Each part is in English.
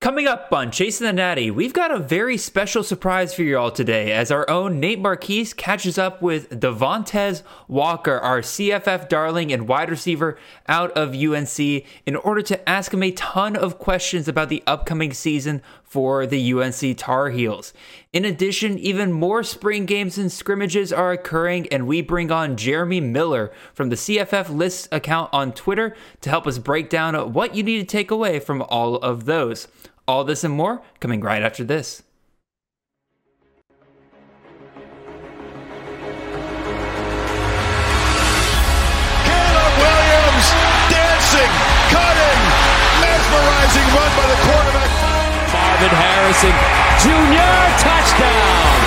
Coming up on Chasing the Natty, we've got a very special surprise for you all today as our own Nate Marquise catches up with Devontez Walker, our CFF darling and wide receiver out of UNC, in order to ask him a ton of questions about the upcoming season for the UNC Tar Heels. In addition, even more spring games and scrimmages are occurring, and we bring on Jeremy Miller from the CFF List account on Twitter to help us break down what you need to take away from all of those. All this and more coming right after this. Marvin Harrison Jr. touchdown.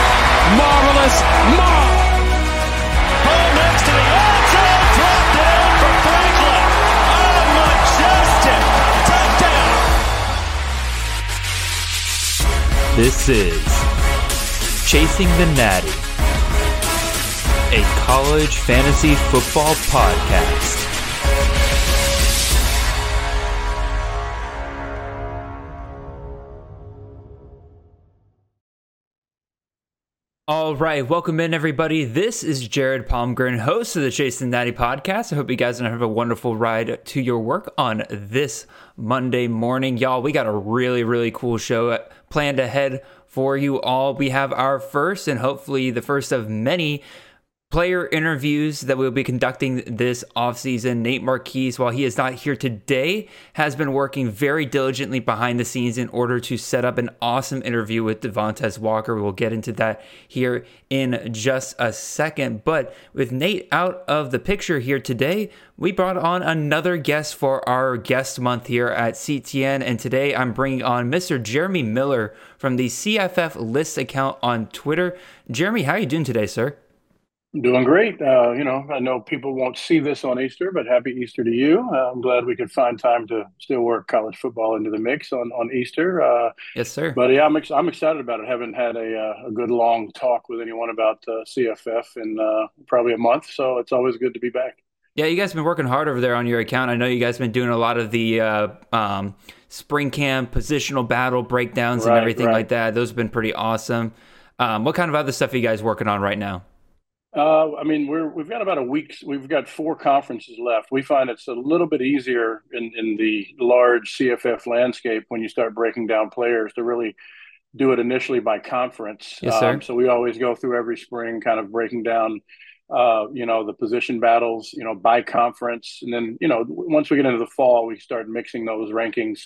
Marvelous Marv. Ball next to the end zone, dropped it in for Franklin. Oh, majestic touchdown. This is Chasing the Natty, a college fantasy football podcast. All right, welcome in everybody. This is Jared Palmgren, host of the the Natty podcast. I hope you guys have a wonderful ride to your work on this Monday morning. Y'all, we got a really, really cool show planned ahead for you all. We have our first and hopefully the first of many player interviews that we'll be conducting this offseason. Nate Marquise, while he is not here today, has been working very diligently behind the scenes in order to set up an awesome interview with Devontez Walker. We'll get into that here in just a second. But with Nate out of the picture here today, we brought on another guest for our guest month here at CTN. And today I'm bringing on Mr. Jeremy Miller from the CFF List account on Twitter. Jeremy, how are you doing today, sir? Doing great. Uh, you know, I know people won't see this on Easter, but happy Easter to you. Uh, I'm glad we could find time to still work college football into the mix on on Easter. Uh, Yes, sir. but yeah, I'm ex- I'm excited about it. Haven't had a uh, a good long talk with anyone about uh, CFF in uh, probably a month, so it's always good to be back. Yeah, you guys have been working hard over there on your account. I know you guys have been doing a lot of the uh, um, spring camp positional battle breakdowns and everything right. like that. Those have been pretty awesome. Um, what kind of other stuff are you guys working on right now? Uh, I mean, we're we've got about a week. We've got four conferences left. We find it's a little bit easier in in the large CFF landscape when you start breaking down players to really do it initially by conference. Yes, sir. Um, so we always go through every spring, kind of breaking down, uh, you know, the position battles, you know, by conference, and then you know, once we get into the fall, we start mixing those rankings,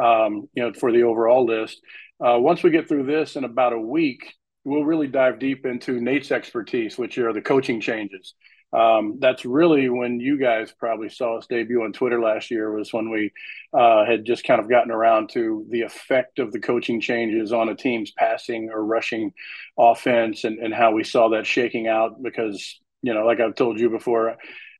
um, you know, for the overall list. Uh, once we get through this in about a week, we'll really dive deep into Nate's expertise, which are the coaching changes. Um, that's really when you guys probably saw us debut on Twitter last year was when we uh, had just kind of gotten around to the effect of the coaching changes on a team's passing or rushing offense and, and how we saw that shaking out because, you know, like I've told you before,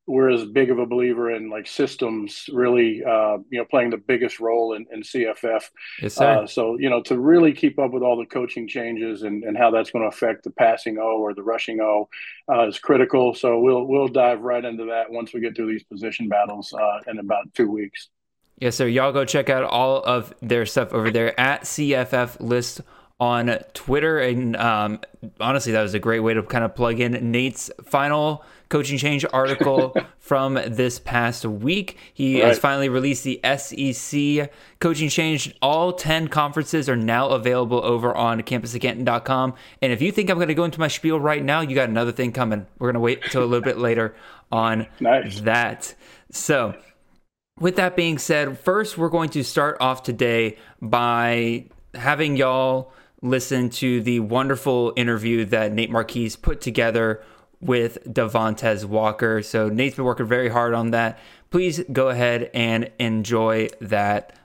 we're as big of a believer in like systems really, uh, you know, playing the biggest role in, in CFF. Yes, sir. Uh, so, you know, to really keep up with all the coaching changes and, and how that's going to affect the passing O or the rushing O uh, is critical. So we'll we'll dive right into that once we get through these position battles uh, in about two weeks. Yes, sir. Y'all go check out all of their stuff over there at CFF List on Twitter. And um, honestly, that was a great way to kind of plug in Nate's final coaching change article from this past week. He has finally released the SEC coaching change. All 10 conferences are now available over on campusofcanton.com. And if you think I'm going to go into my spiel right now, you got another thing coming. We're going to wait until a little bit later on Nice. that. So, with that being said, first we're going to start off today by having y'all listen to the wonderful interview that Nate Marquise put together with Devontez Walker. So Nate's been working very hard on that. Please go ahead and enjoy that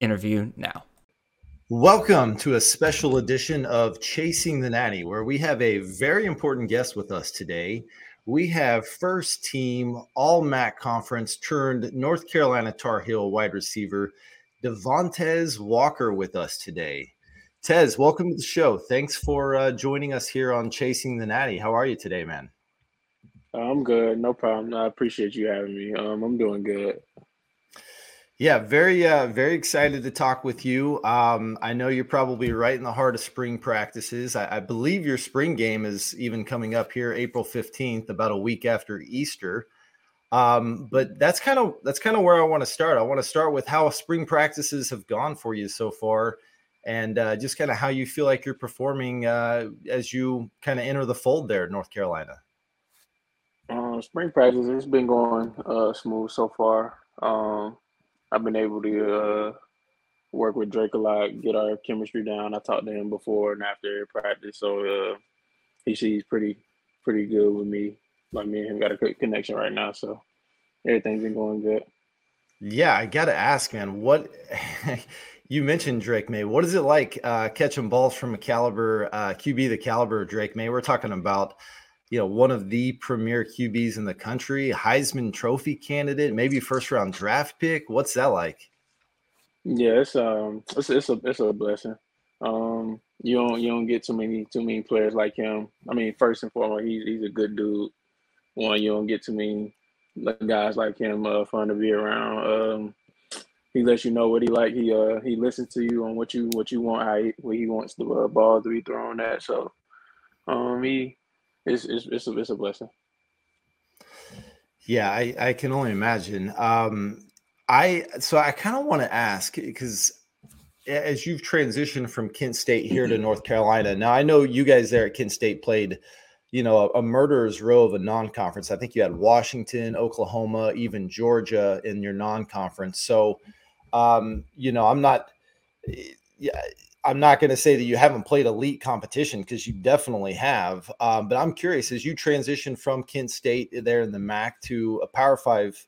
interview now. Welcome to a special edition of Chasing the Natty, where we have a very important guest with us today. We have first team All MAC Conference turned North Carolina Tar Heel wide receiver Devontez Walker with us today. Tez, welcome to the show. Thanks for uh, joining us here on Chasing the Natty. How are you today, man? I'm good, no problem. I appreciate you having me. Um, I'm doing good. Yeah, very, uh, very excited to talk with you. Um, I know you're probably right in the heart of spring practices. I, I, believe your spring game is even coming up here, April fifteenth, about a week after Easter. Um, but that's kind of that's kind of where I want to start. I want to start with how spring practices have gone for you so far, and uh, just kind of how you feel like you're performing uh, as you kind of enter the fold there, North Carolina. Uh, spring practice has been going uh, smooth so far. Um, I've been able to uh, work with Drake a lot, get our chemistry down. I talked to him before and after practice, so uh, he sees pretty pretty good with me. Like me and him got a great connection right now, so everything's been going good. Yeah, I got to ask, man. What you mentioned Drake Maye. What is it like uh, catching balls from a caliber uh, QB the caliber of Drake Maye? We're talking about you know, one of the premier QBs in the country, Heisman Trophy candidate, maybe first round draft pick. What's that like? Yeah, it's um, it's it's a it's a blessing. Um, you don't you don't get too many too many players like him. I mean, first and foremost, he's he's a good dude. One, you don't get too many guys like him uh, fun to be around. Um, he lets you know what he like. He uh he listens to you on what you what you want, how he, where he wants the uh, ball to be thrown at. So, um, he it's it's it's a, it's a blessing. Yeah, I, I can only imagine. Um, I so I kind of want to ask because as you've transitioned from Kent State here to North Carolina, now I know you guys there at Kent State played, you know, a, a murderer's row of a non-conference. I think you had Washington, Oklahoma, even Georgia in your non-conference. So, um, you know, I'm not. Yeah, I'm not going to say that you haven't played elite competition because you definitely have. Um, but I'm curious as you transition from Kent State there in the MAC to a Power Five,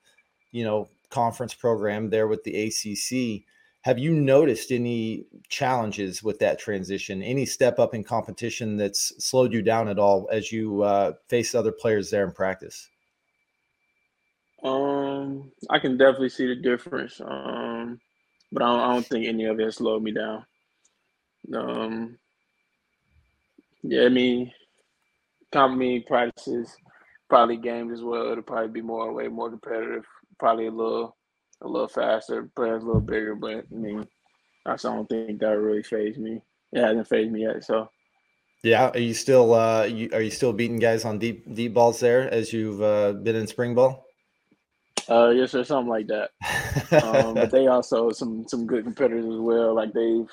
you know, conference program there with the ACC. Have you noticed any challenges with that transition? Any step up in competition that's slowed you down at all as you uh, face other players there in practice? Um, I can definitely see the difference. Um, but I don't, I don't think any of it slowed me down. Um, yeah, I mean, company practices, probably games as well. It'll probably be more way more competitive. Probably a little, a little faster. Players a little bigger, but I mean, I don't think that really phased me. It hasn't phased me yet. So. Yeah, are you still uh, you, are you still beating guys on deep deep balls there as you've uh, been in spring ball? Uh, yes, or something like that. um, but they also some some good competitors as well. Like they've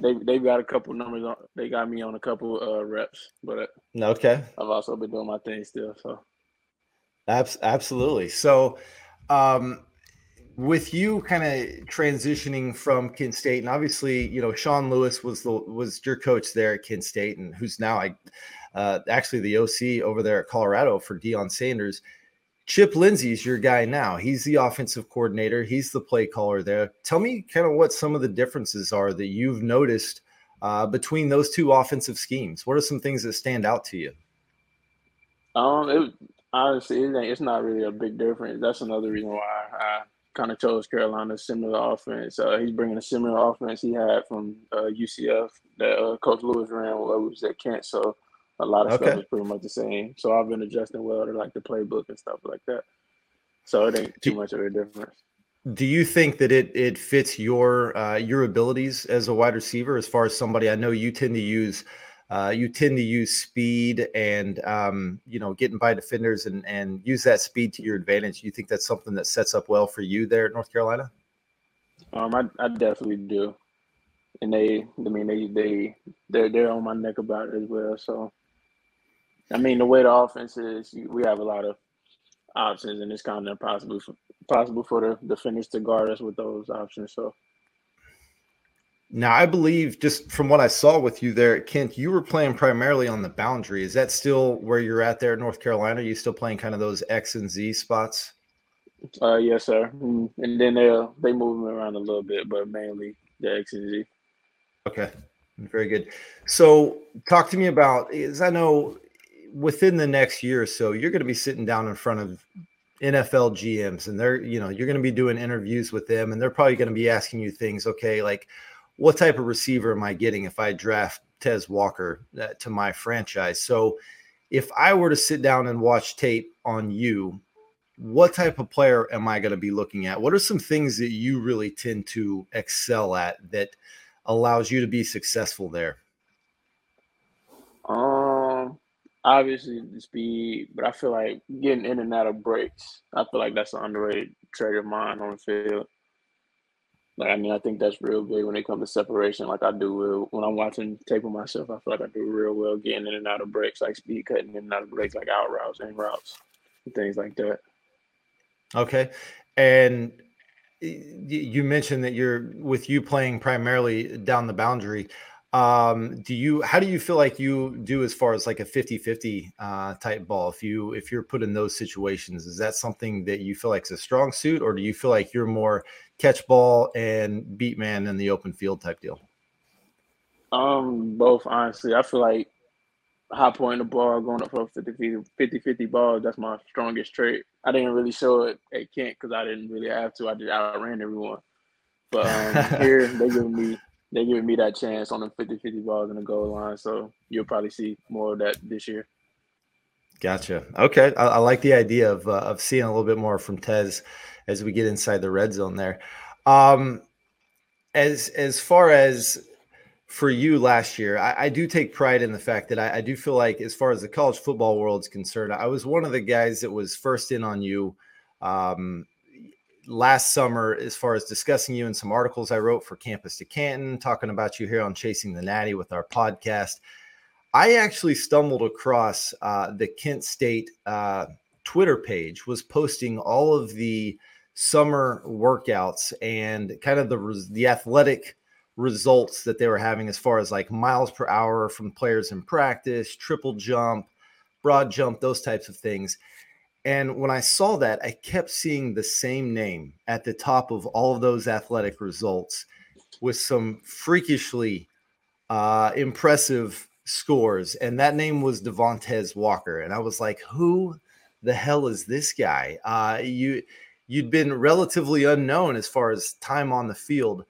they they've got a couple numbers on. They got me on a couple uh, reps, but okay. I've also been doing my thing still. So, Abs- absolutely. So, um, with you kind of transitioning from Kent State, and obviously, you know, Sean Lewis was the was your coach there at Kent State, and who's now I uh, actually the OC over there at Colorado for Deion Sanders. Chip Lindsey's your guy now. He's the offensive coordinator. He's the play caller there. Tell me kind of what some of the differences are that you've noticed uh, between those two offensive schemes. What are some things that stand out to you? Um, it, honestly, it's not really a big difference. That's another reason why I kind of chose Carolina similar offense. Uh, he's bringing a similar offense he had from uh, UCF that uh, Coach Lewis ran while was at Kent. So a lot of okay. stuff is pretty much the same. So I've been adjusting well to like the playbook and stuff like that. So it ain't too much of a difference. Do you think that it it fits your uh, your abilities as a wide receiver? As far as somebody, I know you tend to use uh, you tend to use speed and um, you know getting by defenders and and use that speed to your advantage. You think that's something that sets up well for you there at North Carolina? Um, I, I definitely do, and they, I mean, they they they're they're on my neck about it as well. So I mean, the way the offense is, we have a lot of options, and it's kind of impossible for, possible for the defenders to guard us with those options. So. Now, I believe just from what I saw with you there Kent, you were playing primarily on the boundary. Is that still where you're at there North Carolina? Are you still playing kind of those X and Z spots? Uh, yes, sir. Mm, and then they they move them around a little bit, but mainly the X and Z. Okay, very good. So, talk to me about. Is I know within the next year or so, you're going to be sitting down in front of NFL GMs and they're, you know, you're going to be doing interviews with them and they're probably going to be asking you things, okay, like what type of receiver am I getting if I draft Tez Walker uh, to my franchise? So if I were to sit down and watch tape on you, what type of player am I going to be looking at? What are some things that you really tend to excel at that allows you to be successful there? Um, obviously the speed, but I feel like getting in and out of breaks. I feel like that's an underrated trait of mine on the field. Like I mean, I think that's real big when it comes to separation. Like I do real when I'm watching tape of myself. I feel like I do real well getting in and out of breaks, like speed cutting in and out of breaks, like out routes and routes, and things like that. Okay, and you mentioned that you're with you playing primarily down the boundary. Um, do you how do you feel like you do as far as like a 50-50 uh, type ball? If you if you're put in those situations is that something that you feel like is a strong suit or do you feel like you're more catch ball and beat man in the open field type deal? Um both honestly. I feel like high point the ball going up for 50 50 50 ball that's my strongest trait. I didn't really show it at kent because i didn't really have to. I just outran everyone. But um, here they give me they're giving me that chance on the 50-50 balls in the goal line. So you'll probably see more of that this year. Gotcha. Okay, I, I like the idea of uh, of seeing a little bit more from Tez as we get inside the red zone there. Um, as as far as for you last year, I, I, do take pride in the fact that I, I, do feel like, as far as the college football world is concerned, I was one of the guys that was first in on you um, last summer as far as discussing you in some articles I wrote for Campus to Canton, talking about you here on Chasing the Natty with our podcast. I actually stumbled across uh, the Kent State uh, Twitter page was posting all of the summer workouts and kind of the the athletic results that they were having as far as like miles per hour from players in practice, triple jump, broad jump, those types of things. And when I saw that, I kept seeing the same name at the top of all of those athletic results with some freakishly uh, impressive scores. And that name was Devontae Walker. And I was like, who the hell is this guy? Uh, you, you'd been relatively unknown as far as time on the field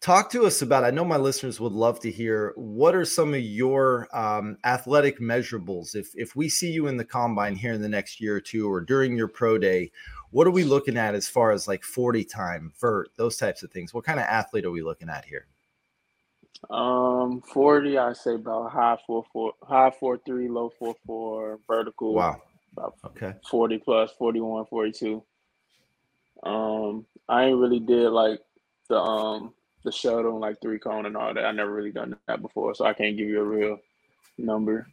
talk to us about i know my listeners would love to hear what are some of your um, athletic measurables? If if we see you in the combine here in the next year or two or during your pro day what are we looking at as far as like 40 time vert those types of things? What kind of athlete are we looking at here? Um 40 i say about high four four high four three low four four vertical wow. about okay. 40 plus 41 42 um i ain't really did like the um the shuttle and like three cone and all that. I never really done that before, so I can't give you a real number.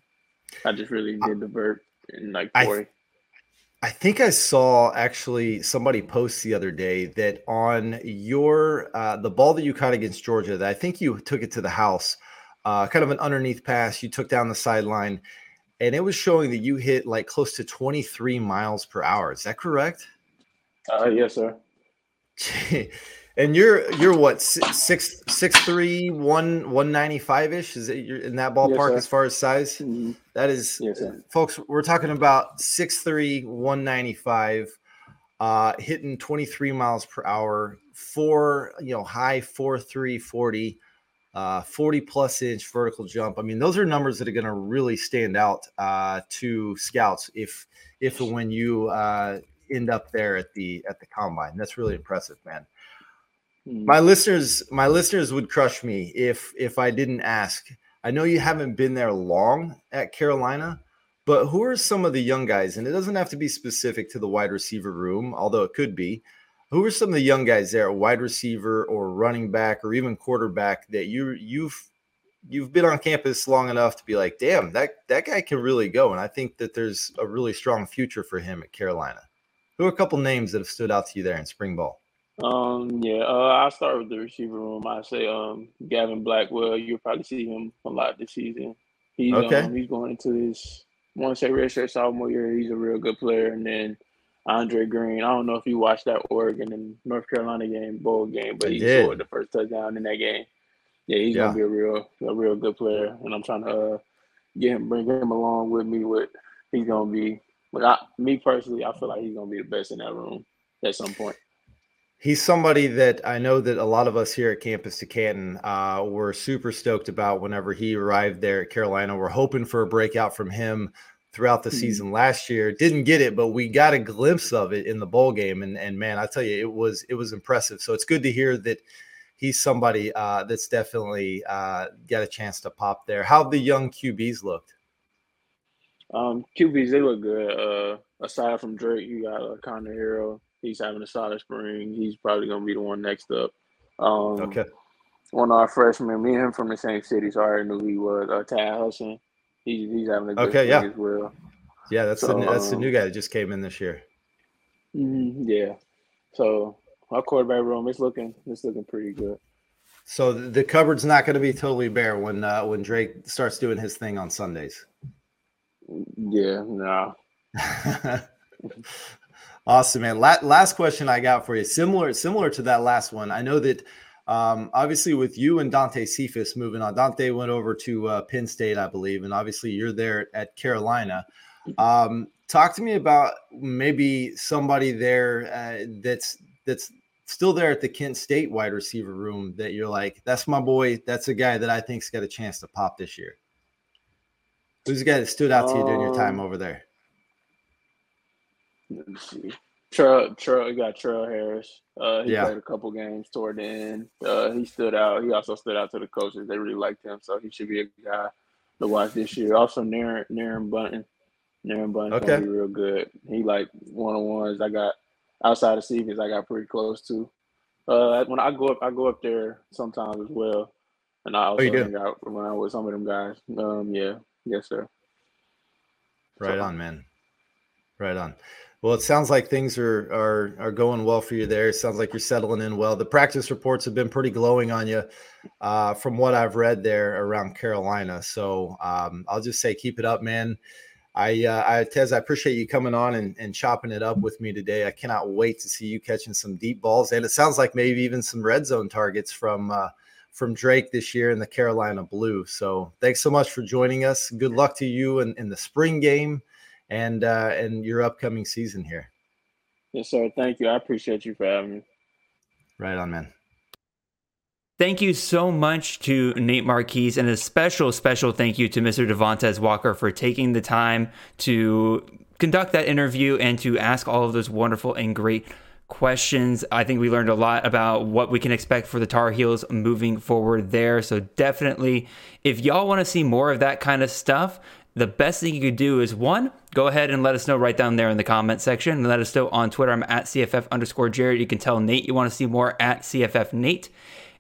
I just really did the vert in like 40. I, I think I saw actually somebody post the other day that on your uh, the ball that you caught against Georgia, that I think you took it to the house, uh, kind of an underneath pass. You took down the sideline, and it was showing that you hit like close to 23 miles per hour. Is that correct? Uh, yes, sir. And you're you're what six six three one one ninety five ish? Is it you're in that ballpark yes, as far as size? Mm-hmm. That is, yes, folks. We're talking about six three one ninety five, uh, hitting twenty three miles per hour, four you know high four three forty. Uh, 40 plus inch vertical jump. I mean, those are numbers that are going to really stand out uh, to scouts if if when you uh, end up there at the at the combine. That's really impressive, man. Hmm. My listeners, my listeners would crush me if if I didn't ask. I know you haven't been there long at Carolina, but who are some of the young guys? And it doesn't have to be specific to the wide receiver room, although it could be. Who are some of the young guys there, wide receiver or running back or even quarterback that you you've you've been on campus long enough to be like, damn, that that guy can really go. And I think that there's a really strong future for him at Carolina. Who are a couple names that have stood out to you there in spring ball? Um, yeah, uh, I'll start with the receiver room. I say um Gavin Blackwell. You'll probably see him a lot this season. He's okay. um, he's going into his I want to say redshirt sophomore year. He's a real good player. And then Andre Greene. I don't know if you watched that Oregon and North Carolina game, bowl game, but he scored the first touchdown in that game. Yeah, he's yeah. gonna be a real a real good player. And I'm trying to uh, get him bring him along with me. With he's gonna be. But I, me personally, I feel like he's gonna be the best in that room at some point he's somebody that I know that a lot of us here at Campus to Canton uh, were super stoked about whenever he arrived there at Carolina. We're hoping for a breakout from him throughout the mm-hmm. season last year. Didn't get it, but we got a glimpse of it in the bowl game, and and man, I tell you, it was it was impressive. So it's good to hear that he's somebody uh, that's definitely uh, got a chance to pop there. How the young QBs looked? Um, QBs they look good. Uh, aside from Drake, you got uh, Conner Harrell. He's having a solid spring. He's probably gonna be the one next up. Um, okay. One of our freshmen, me and him from the same city, so I already knew he was. Uh, Tad Hudson, he's he's having a good okay, yeah. as well. Yeah, that's so, the that's um, the new guy that just came in this year. Mm-hmm, yeah. So our quarterback room is looking it's looking pretty good. So the cupboard's not going to be totally bare when uh, when Drake starts doing his thing on Sundays. Yeah, no. awesome, man. La- last question I got for you, similar similar to that last one. I know that um, obviously with you and Dante Cephas moving on, Dante went over to uh, Penn State, I believe, and obviously you're there at Carolina. Um, talk to me about maybe somebody there uh, that's that's still there at the Kent State wide receiver room that you're like, that's my boy. That's a guy that I think's got a chance to pop this year. Who's the guy that stood out to you during your time um, over there? Let me see. Trell, Trell, you got Trell Harris. Uh, he yeah. played a couple games toward the end. Uh, he stood out. He also stood out to the coaches. They really liked him, so he should be a guy to watch this year. Also, Naren, Naren Bunton. Naren Bunton okay. be real good. He like one on ones. I got outside of Stevens, I got pretty close to. Uh, when I go up, I go up there sometimes as well, and I oh, also oh, hang out around with some of them guys. Um, yeah, yes, sir. Right so, on, man. Right on. Well, it sounds like things are are are going well for you there. It sounds like you're settling in well. The practice reports have been pretty glowing on you, uh, from what I've read there around Carolina. So um, I'll just say, keep it up, man. I, uh, I Tez, I appreciate you coming on and, and chopping it up with me today. I cannot wait to see you catching some deep balls, and it sounds like maybe even some red zone targets from uh, from Drake this year in the Carolina Blue. So thanks so much for joining us. Good luck to you in, in the spring game and uh, and your upcoming season here. Yes, sir. Thank you. I appreciate you for having me. Right on, man. Thank you so much to Nate Marquise and a special, special thank you to Mr. Devontae Walker for taking the time to conduct that interview and to ask all of those wonderful and great questions. I think we learned a lot about what we can expect for the Tar Heels moving forward there. So definitely, if y'all want to see more of that kind of stuff, the best thing you could do is one, go ahead and let us know right down there in the comment section and let us know on Twitter. I'm at CFF underscore Jared. You can tell Nate you want to see more at CFF Nate.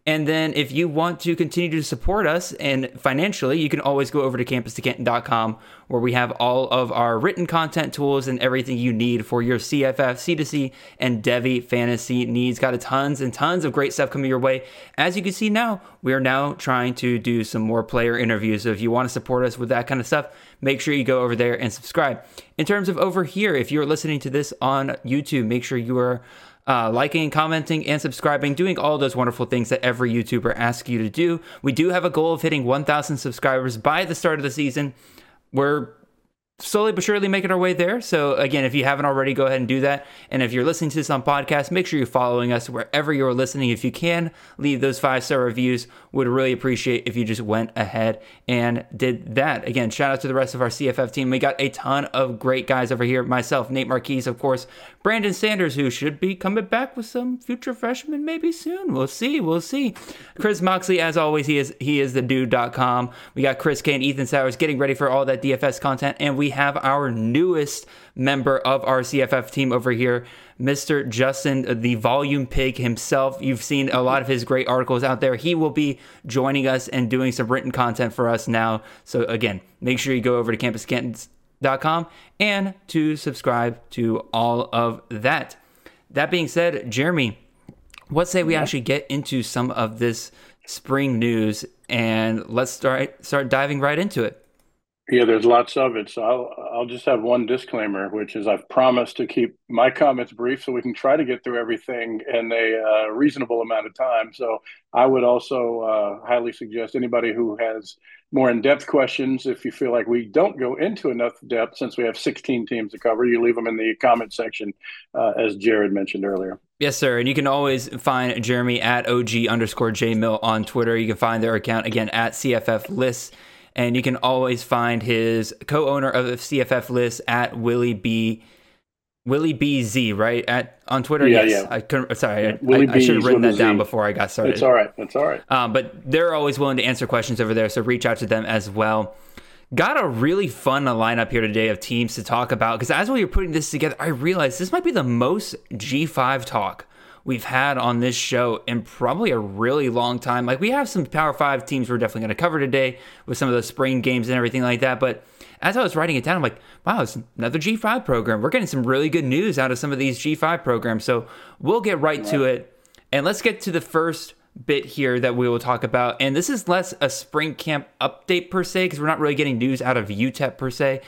And then if you want to continue to support us and financially, you can always go over to campus2canton.com where we have all of our written content tools and everything you need for your CFF, C2C, and Devy fantasy needs. Got a tons and tons of great stuff coming your way. As you can see now, we are now trying to do some more player interviews. So if you want to support us with that kind of stuff, make sure you go over there and subscribe. In terms of over here, if you're listening to this on YouTube, make sure you are uh, liking, commenting, and subscribing, doing all those wonderful things that every YouTuber asks you to do. We do have a goal of hitting 1,000 subscribers by the start of the season. We're slowly but surely making our way there. So again, if you haven't already, go ahead and do that. And if you're listening to this on podcast, make sure you're following us wherever you're listening. If you can, leave those five star reviews. Would really appreciate if you just went ahead and did that. Again, shout out to the rest of our CFF team. We got a ton of great guys over here. Myself, Nate Marquise, of course, Brandon Sanders, who should be coming back with some future freshmen maybe soon. We'll see. We'll see. Chris Moxley, as always, he is he is the dude.com. We got Chris Kane, Ethan Sowers getting ready for all that DFS content, and we we have our newest member of our CFF team over here, Mr. Justin, the volume pig himself. You've seen a lot of his great articles out there. He will be joining us and doing some written content for us now. So, again, make sure you go over to campuscantons.com and to subscribe to all of that. That being said, Jeremy, what say we actually get into some of this spring news and let's start start diving right into it. Yeah, there's lots of it. So I'll I'll just have one disclaimer, which is I've promised to keep my comments brief so we can try to get through everything in a uh, reasonable amount of time. So I would also uh, highly suggest anybody who has more in-depth questions, if you feel like we don't go into enough depth, since we have 16 teams to cover, you leave them in the comment section, uh, as Jared mentioned earlier. Yes, sir. And you can always find Jeremy at OG underscore J Mill on Twitter. You can find their account again at CFF Lists And you can always find his co-owner of the CFF list at Willie B. Willie BZ, right? At on Twitter. Yeah, yes. yeah. I couldn't. Sorry, I, I, I should have written that down Z. before I got started. It's all right. It's all right. Um, but they're always willing to answer questions over there, so reach out to them as well. Got a really fun lineup here today of teams to talk about because as we were putting this together, I realized this might be the most G5 talk we've had on this show in probably a really long time. Like we have some Power Five teams we're definitely going to cover today with some of the spring games and everything like that, but as I was writing it down, I'm like, wow, it's another G5 program. We're getting some really good news out of some of these G5 programs. So we'll get right to it. And let's get to the first bit here that we will talk about. And this is less a spring camp update per se, because we're not really getting news out of UTEP per se.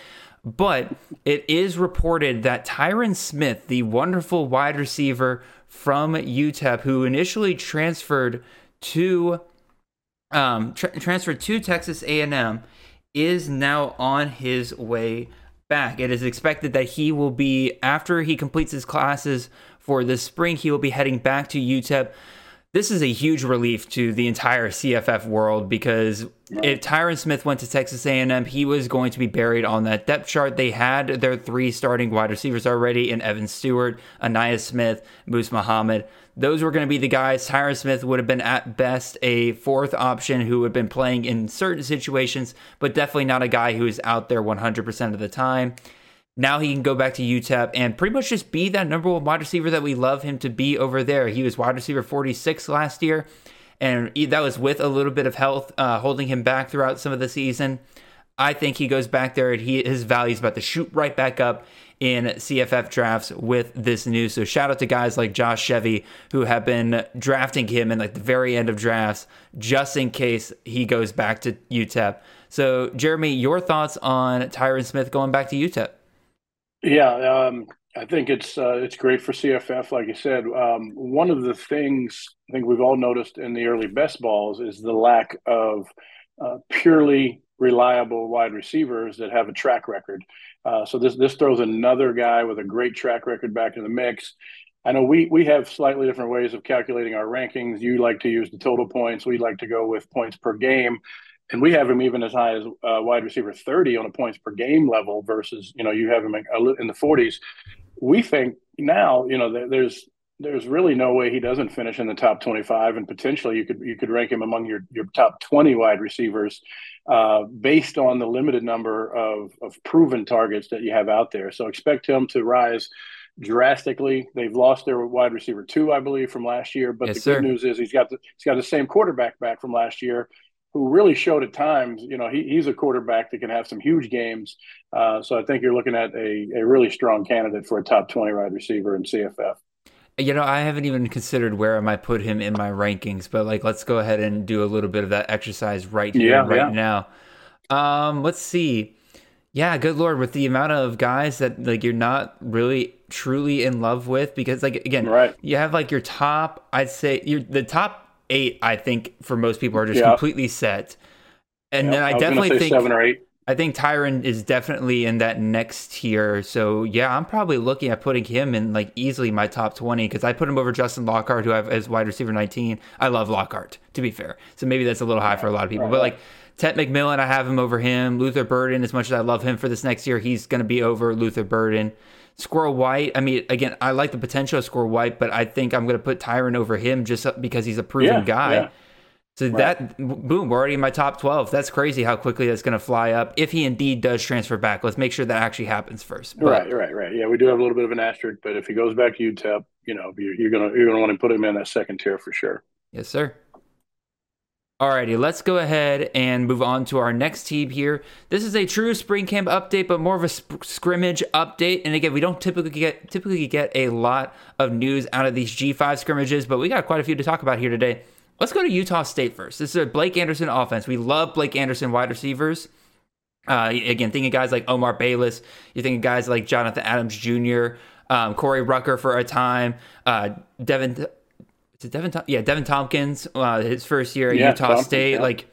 But it is reported that Tyrin Smith, the wonderful wide receiver from UTEP, who initially transferred to um, tra- transferred to Texas A&M, is now on his way back. It is expected that he will be after he completes his classes for this spring. He will be heading back to UTEP. This is a huge relief to the entire CFF world because if Tyrin Smith went to Texas A&M, he was going to be buried on that depth chart. They had their three starting wide receivers already in Evan Stewart, Ainias Smith, Moose Muhammad. Those were going to be the guys. Tyrin Smith would have been at best a fourth option who had been playing in certain situations, but definitely not a guy who is out there 100% of the time. Now he can go back to UTEP and pretty much just be that number one wide receiver that we love him to be over there. He was wide receiver 46 last year, and that was with a little bit of health uh, holding him back throughout some of the season. I think he goes back there and he his value is about to shoot right back up in CFF drafts with this news. So shout out to guys like Josh Chevy who have been drafting him in like the very end of drafts just in case he goes back to UTEP. So Jeremy, your thoughts on Tyrin Smith going back to UTEP? Yeah, um, I think it's uh, it's great for CFF. Like you said, um, one of the things I think we've all noticed in the early best balls is the lack of uh, purely reliable wide receivers that have a track record. Uh, so this this throws another guy with a great track record back in the mix. I know we we have slightly different ways of calculating our rankings. You like to use the total points. We like to go with points per game and we have him even as high as uh, wide receiver 30 on a points per game level versus you know you have him in the 40s we think now you know there's there's really no way he doesn't finish in the top 25 and potentially you could you could rank him among your your top 20 wide receivers uh, based on the limited number of of proven targets that you have out there. So expect him to rise drastically. They've lost their wide receiver two i believe from last year but Yes, the sir. good news is he's got the, he's got the same quarterback back from last year who really showed at times, you know, he, he's a quarterback that can have some huge games. Uh, so I think you're looking at a, a really strong candidate for a top 20 wide receiver in CFF. You know, I haven't even considered where I might put him in my rankings, but like, let's go ahead and do a little bit of that exercise right here, Yeah, right yeah. now. Um, let's see. Yeah, good lord, with the amount of guys that like you're not really truly in love with, because like again, Right. you have like your top. I'd say you're the top eight. I think for most people are just Yeah. completely set, and then I, gonna definitely think seven or eight. I think Tyrin is definitely in that next tier. So yeah, I'm probably looking at putting him in like easily my top 20 because I put him over Justin Lockhart, who I have as wide receiver 19. I love Lockhart, to be fair. So maybe that's a little high for a lot of people. But like Tet McMillan, I have him over him. Luther Burden, as much as I love him for this next year, he's going to be over Luther Burden. Squirrel White, I mean, again, I like the potential of Squirrel White, but I think I'm going to put Tyrin over him just because he's a proven Yeah, guy. yeah. So that boom, we're already in my top twelve. That's crazy how quickly that's going to fly up if he indeed does transfer back. Let's make sure that actually happens first. But- Right, right, right. Yeah, we do have a little bit of an asterisk, but if he goes back to UTEP, you know, you're, you're gonna you're gonna want to put him in that second tier for sure. Yes, sir. Alrighty, let's go ahead and move on to our next team here. This is a true spring camp update, but more of a sp- scrimmage update. And again, we don't typically get typically get a lot of news out of these G5 scrimmages, but we got quite a few to talk about here today. Let's go to Utah State first. This is a Blake Anderson offense. We love Blake Anderson wide receivers. Uh, again, thinking guys like Omar Bayless, you think guys like Jonathan Adams Jr., um, Corey Rucker for a time, uh, Deven, is Deven, Tom- yeah, Deven Thompkins, uh, his first year at Yeah, Utah Thompkins, State. yeah. Like,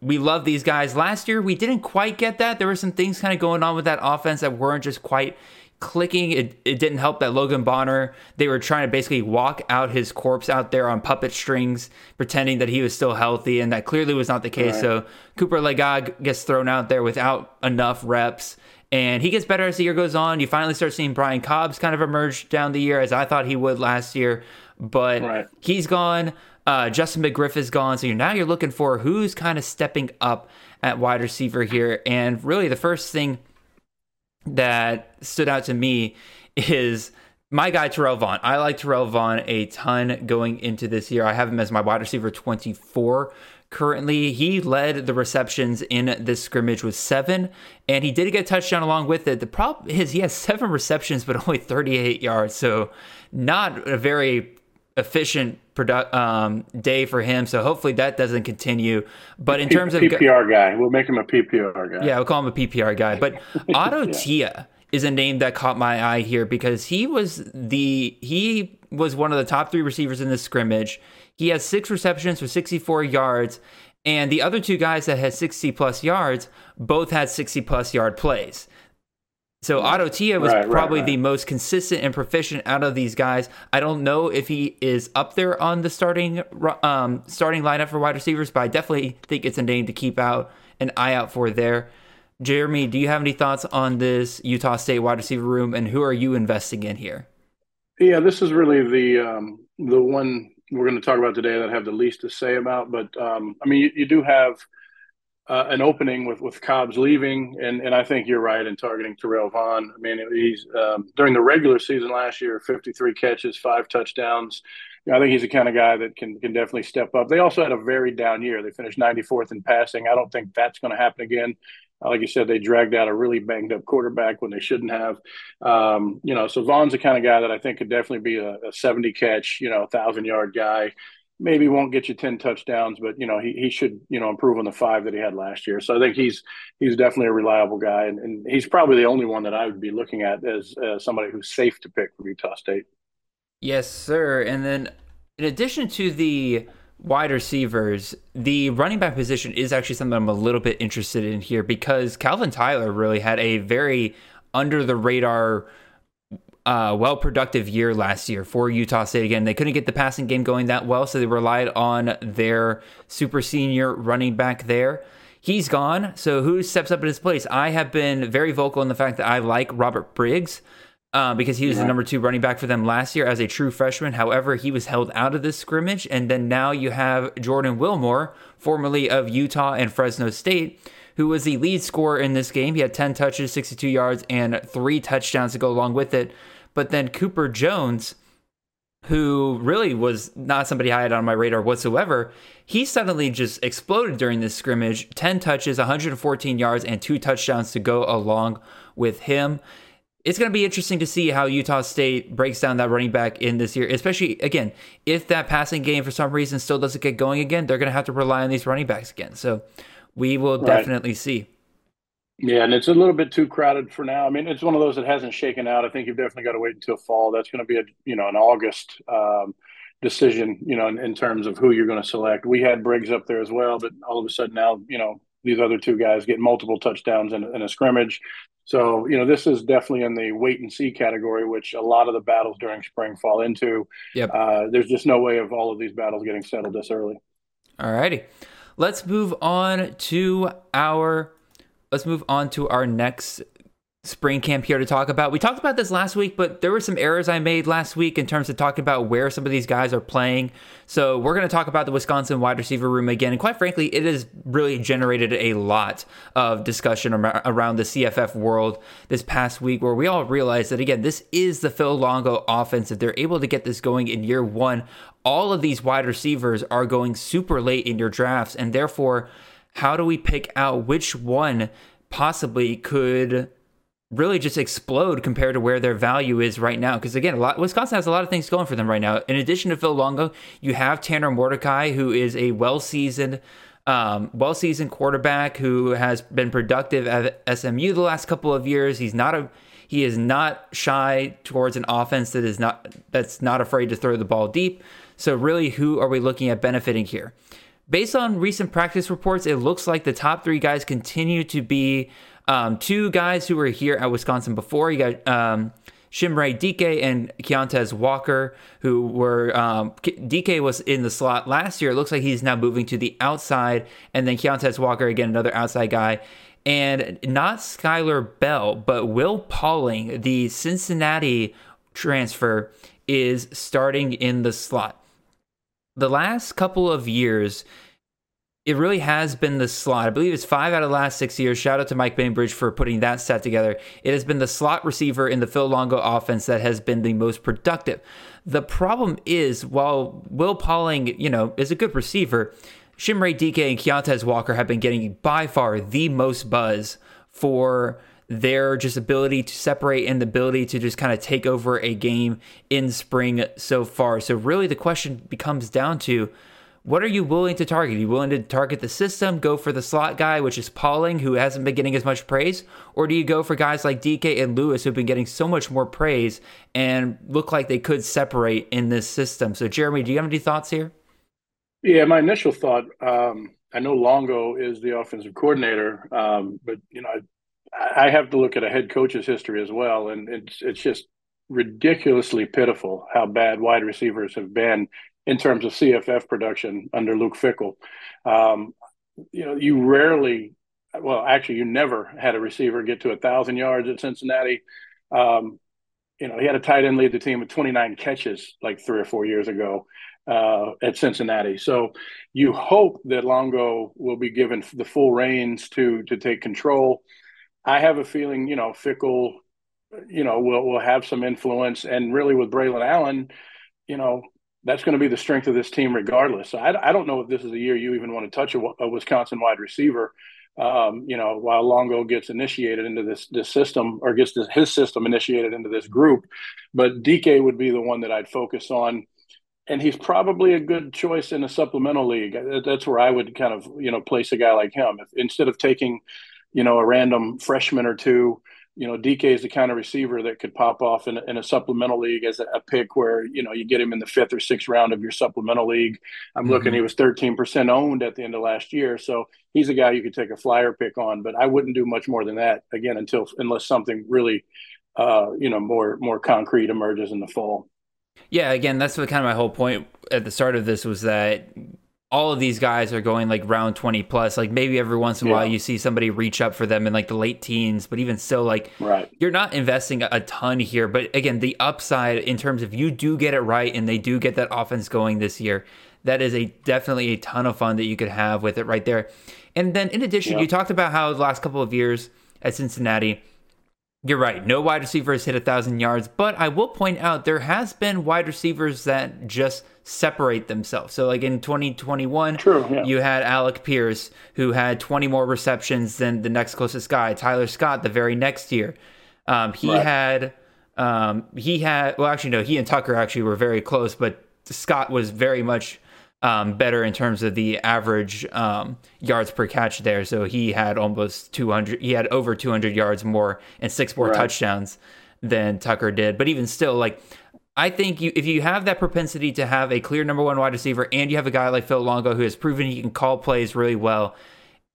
we love these guys. Last year, we didn't quite get that. There were some things kind of going on with that offense that weren't just quite clicking. It, it didn't help that Logan Bonner, they were trying to basically walk out his corpse out there on puppet strings, pretending that he was still healthy, and that clearly was not the case. Right. So Cooper Lega gets thrown out there without enough reps. And he gets better as the year goes on. You finally start seeing Brian Cobbs kind of emerge down the year as I thought he would last year, but right. he's gone. Uh, Justin McGriff is gone. So you're, now you're looking for who's kind of stepping up at wide receiver here. And really, the first thing that stood out to me is my guy Terrell Vaughn. I like Terrell Vaughn a ton going into this year. I have him as my wide receiver 24 currently. He led the receptions in this scrimmage with seven, and he did get a touchdown along with it. The problem is he has seven receptions, but only 38 yards. So not a very efficient produ- um, day for him. So hopefully that doesn't continue. But in P- terms of PPR guy, we'll make him a PPR guy. Yeah, we'll call him a PPR guy. But Otto yeah. Tia is a name that caught my eye here because he was the he was one of the top three receivers in this scrimmage. He has six receptions for 64 yards, and the other two guys that had 60 plus yards both had 60 plus yard plays. So Otto Tia was right, probably right, right. the most consistent and proficient out of these guys. I don't know if he is up there on the starting um, starting lineup for wide receivers, but I definitely think it's a name to keep out an eye out for there. Jeremy, do you have any thoughts on this Utah State wide receiver room, and who are you investing in here? Yeah, this is really the um, the one we're going to talk about today that I have the least to say about. But um, I mean, you, you do have uh, an opening with with Cobbs leaving, and and I think you're right in targeting Terrell Vaughn. I mean, he's um, during the regular season last year, 53 catches, five touchdowns. You know, I think he's the kind of guy that can can definitely step up. They also had a very down year. They finished 94th in passing. I don't think that's going to happen again. Uh, like you said, they dragged out a really banged up quarterback when they shouldn't have. Um, you know, so Vaughn's the kind of guy that I think could definitely be a, a 70 catch, you know, thousand yard guy maybe won't get you 10 touchdowns, but you know, he, he should, you know, improve on the five that he had last year. So I think he's, he's definitely a reliable guy. And, and he's probably the only one that I would be looking at as uh, somebody who's safe to pick for Utah State. Yes, sir. And then in addition to the wide receivers, the running back position is actually something I'm a little bit interested in here because Calvin Tyler really had a very under the radar uh, well productive year last year for Utah State. Again, they couldn't get the passing game going that well, so they relied on their super senior running back there. He's gone, so who steps up in his place? I have been very vocal in the fact that I like Robert Briggs. Uh, because he was yeah. the number two running back for them last year as a true freshman. However, he was held out of this scrimmage. And then now you have Jordan Wilmore, formerly of Utah and Fresno State, who was the lead scorer in this game. He had 10 touches, 62 yards, and three touchdowns to go along with it. But then Cooper Jones, who really was not somebody I had on my radar whatsoever, he suddenly just exploded during this scrimmage 10 touches, 114 yards, and two touchdowns to go along with him. It's going to be interesting to see how Utah State breaks down that running back in this year, especially again, if that passing game for some reason still doesn't get going again, they're going to have to rely on these running backs again. So we will right. definitely see. Yeah, and it's a little bit too crowded for now. I mean, it's one of those that hasn't shaken out. I think you've definitely got to wait until fall. That's going to be a you know an August um, decision. You know, in, in, terms of who you're going to select. We had Briggs up there as well, but all of a sudden now you know these other two guys get multiple touchdowns in, in a scrimmage. So you know this is definitely in the wait and see category, which a lot of the battles during spring fall into. Yep. Uh, there's just no way of all of these battles getting settled this early. All righty, let's move on to our let's move on to our next spring camp here to talk about. We talked about this last week, but there were some errors I made last week in terms of talking about where some of these guys are playing. So we're going to talk about the Wisconsin wide receiver room again. And quite frankly, it has really generated a lot of discussion around the CFF world this past week, where we all realize that, again, this is the Phil Longo offense. If they're able to get this going in year one, all of these wide receivers are going super late in your drafts. And therefore, how do we pick out which one possibly could really just explode compared to where their value is right now. Because again, lot Wisconsin has a lot of things going for them right now. In addition to Phil Longo, you have Tanner Mordecai, who is a well-seasoned, um, well-seasoned quarterback who has been productive at SMU the last couple of years. He's not a he is not shy towards an offense that is not that's not afraid to throw the ball deep. So really, who are we looking at benefiting here? Based on recent practice reports, it looks like the top three guys continue to be Um, two guys who were here at Wisconsin before. You got um, Chimere Dike and Keontez Walker, who were um, Dike was in the slot last year. It looks like he's now moving to the outside, and then Keontez Walker again, another outside guy. And not Skyler Bell, but Will Pauling, the Cincinnati transfer, is starting in the slot. The last couple of years, it really has been the slot. I believe it's five out of the last six years. Shout out to Mike Bainbridge for putting that stat together. It has been the slot receiver in the Phil Longo offense that has been the most productive. The problem is, while Will Pauling, you know, is a good receiver, Chimere Dike and Keontez Walker have been getting by far the most buzz for their just ability to separate and the ability to just kind of take over a game in spring so far. So really the question becomes down to what are you willing to target? Are you willing to target the system, go for the slot guy, which is Pauling, who hasn't been getting as much praise? Or do you go for guys like Dike and Lewis, who've been getting so much more praise and look like they could separate in this system? So, Jeremy, do you have any thoughts here? Yeah, my initial thought, um, I know Longo is the offensive coordinator, um, but, you know, I, I have to look at a head coach's history as well. And it's, it's just ridiculously pitiful how bad wide receivers have been in terms of CFF production under Luke Fickell. Um, you know, you rarely, well, actually, you never had a receiver get to a thousand yards at Cincinnati. Um, you know, he had a tight end lead the team with 29 catches like three or four years ago uh, at Cincinnati. So you hope that Longo will be given the full reins to to take control. I have a feeling, you know, Fickell, you know, will will have some influence, and really with Braylon Allen, you know, that's going to be the strength of this team regardless. I, I don't know if this is a year you even want to touch a, a Wisconsin wide receiver. Um, you know, while Longo gets initiated into this this system or gets this, his system initiated into this group, but Dike would be the one that I'd focus on, and he's probably a good choice in a supplemental league. That's where I would kind of you know place a guy like him if, instead of taking, you know, a random freshman or two you know, Dike is the kind of receiver that could pop off in, in a supplemental league as a, a, pick where, you know, you get him in the fifth or sixth round of your supplemental league. I'm mm-hmm. looking, he was 13% owned at the end of last year. So he's a guy you could take a flyer pick on, but I wouldn't do much more than that again until, unless something really, uh, you know, more, more concrete emerges in the fall. Yeah, again, that's what kind of my whole point at the start of this was that all of these guys are going like round 20 plus like maybe every once in a yeah. while you see somebody reach up for them in like the late teens but even still like right. you're not investing a ton here but again the upside in terms of you do get it right and they do get that offense going this year that is a definitely a ton of fun that you could have with it right there and then in addition yeah. you talked about how the last couple of years at cincinnati you're right. No wide receivers hit a thousand yards, but I will point out there has been wide receivers that just separate themselves. So, like in 2021, True, yeah. you had Alec Pierce, who had 20 more receptions than the next closest guy. Tyler Scott, the very next year, um, he right. had um, he had well, actually no, he and Tucker actually were very close, but Scott was very much um, better in terms of the average um, yards per catch there. So he had almost 200. He had over 200 yards more and six more right. touchdowns than Tucker did. But even still, like I think you if you have that propensity to have a clear number one wide receiver, and you have a guy like Phil Longo who has proven he can call plays really well.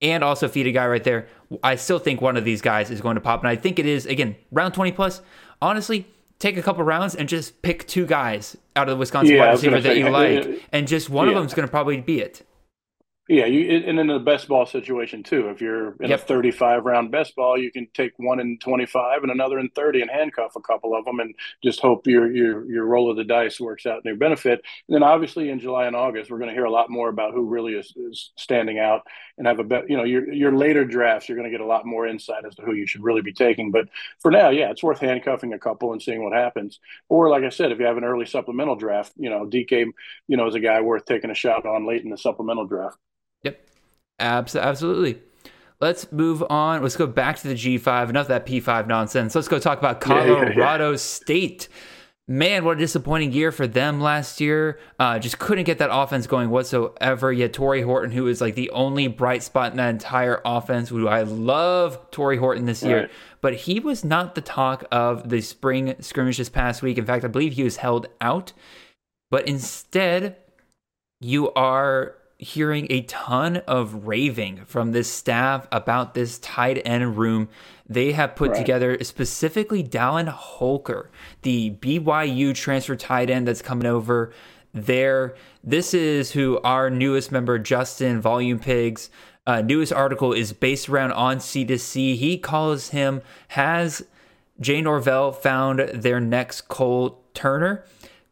And also feed a guy right there. I still think one of these guys is going to pop, and I think it is again round twenty plus. Honestly, take a couple rounds and just pick two guys out of the Wisconsin yeah, wide receiver that you like, and just one yeah. of them is going to probably be it. Yeah, you and in the best ball situation too. If you're in yep. a 35 round best ball, you can take one in 25 and another in 30 and handcuff a couple of them, and just hope your your your roll of the dice works out in your benefit. And then obviously in July and August, we're going to hear a lot more about who really is, is standing out and have a bet. You know, your your later drafts, you're going to get a lot more insight as to who you should really be taking. But for now, yeah, it's worth handcuffing a couple and seeing what happens. Or like I said, if you have an early supplemental draft, you know, Dike, you know, is a guy worth taking a shot on late in the supplemental draft. Abs- absolutely. Let's move on. Let's go back to the G5. Enough of that P5 nonsense. Let's go talk about Colorado yeah, yeah, yeah. State. Man, what a disappointing year for them last year. Uh, just couldn't get that offense going whatsoever. Yet Tory Horton, who is like the only bright spot in that entire offense, who I love Tory Horton this year, right. but he was not the talk of the spring scrimmage this past week. In fact, I believe he was held out. But instead, you are hearing a ton of raving from this staff about this tight end room they have put right. together, specifically Dallin Holker, the BYU transfer tight end that's coming over there. This is who our newest member, Justin Volume Pigs, uh, newest article is based around on C2C. He calls him, has Jay Norvell found their next Cole Turner?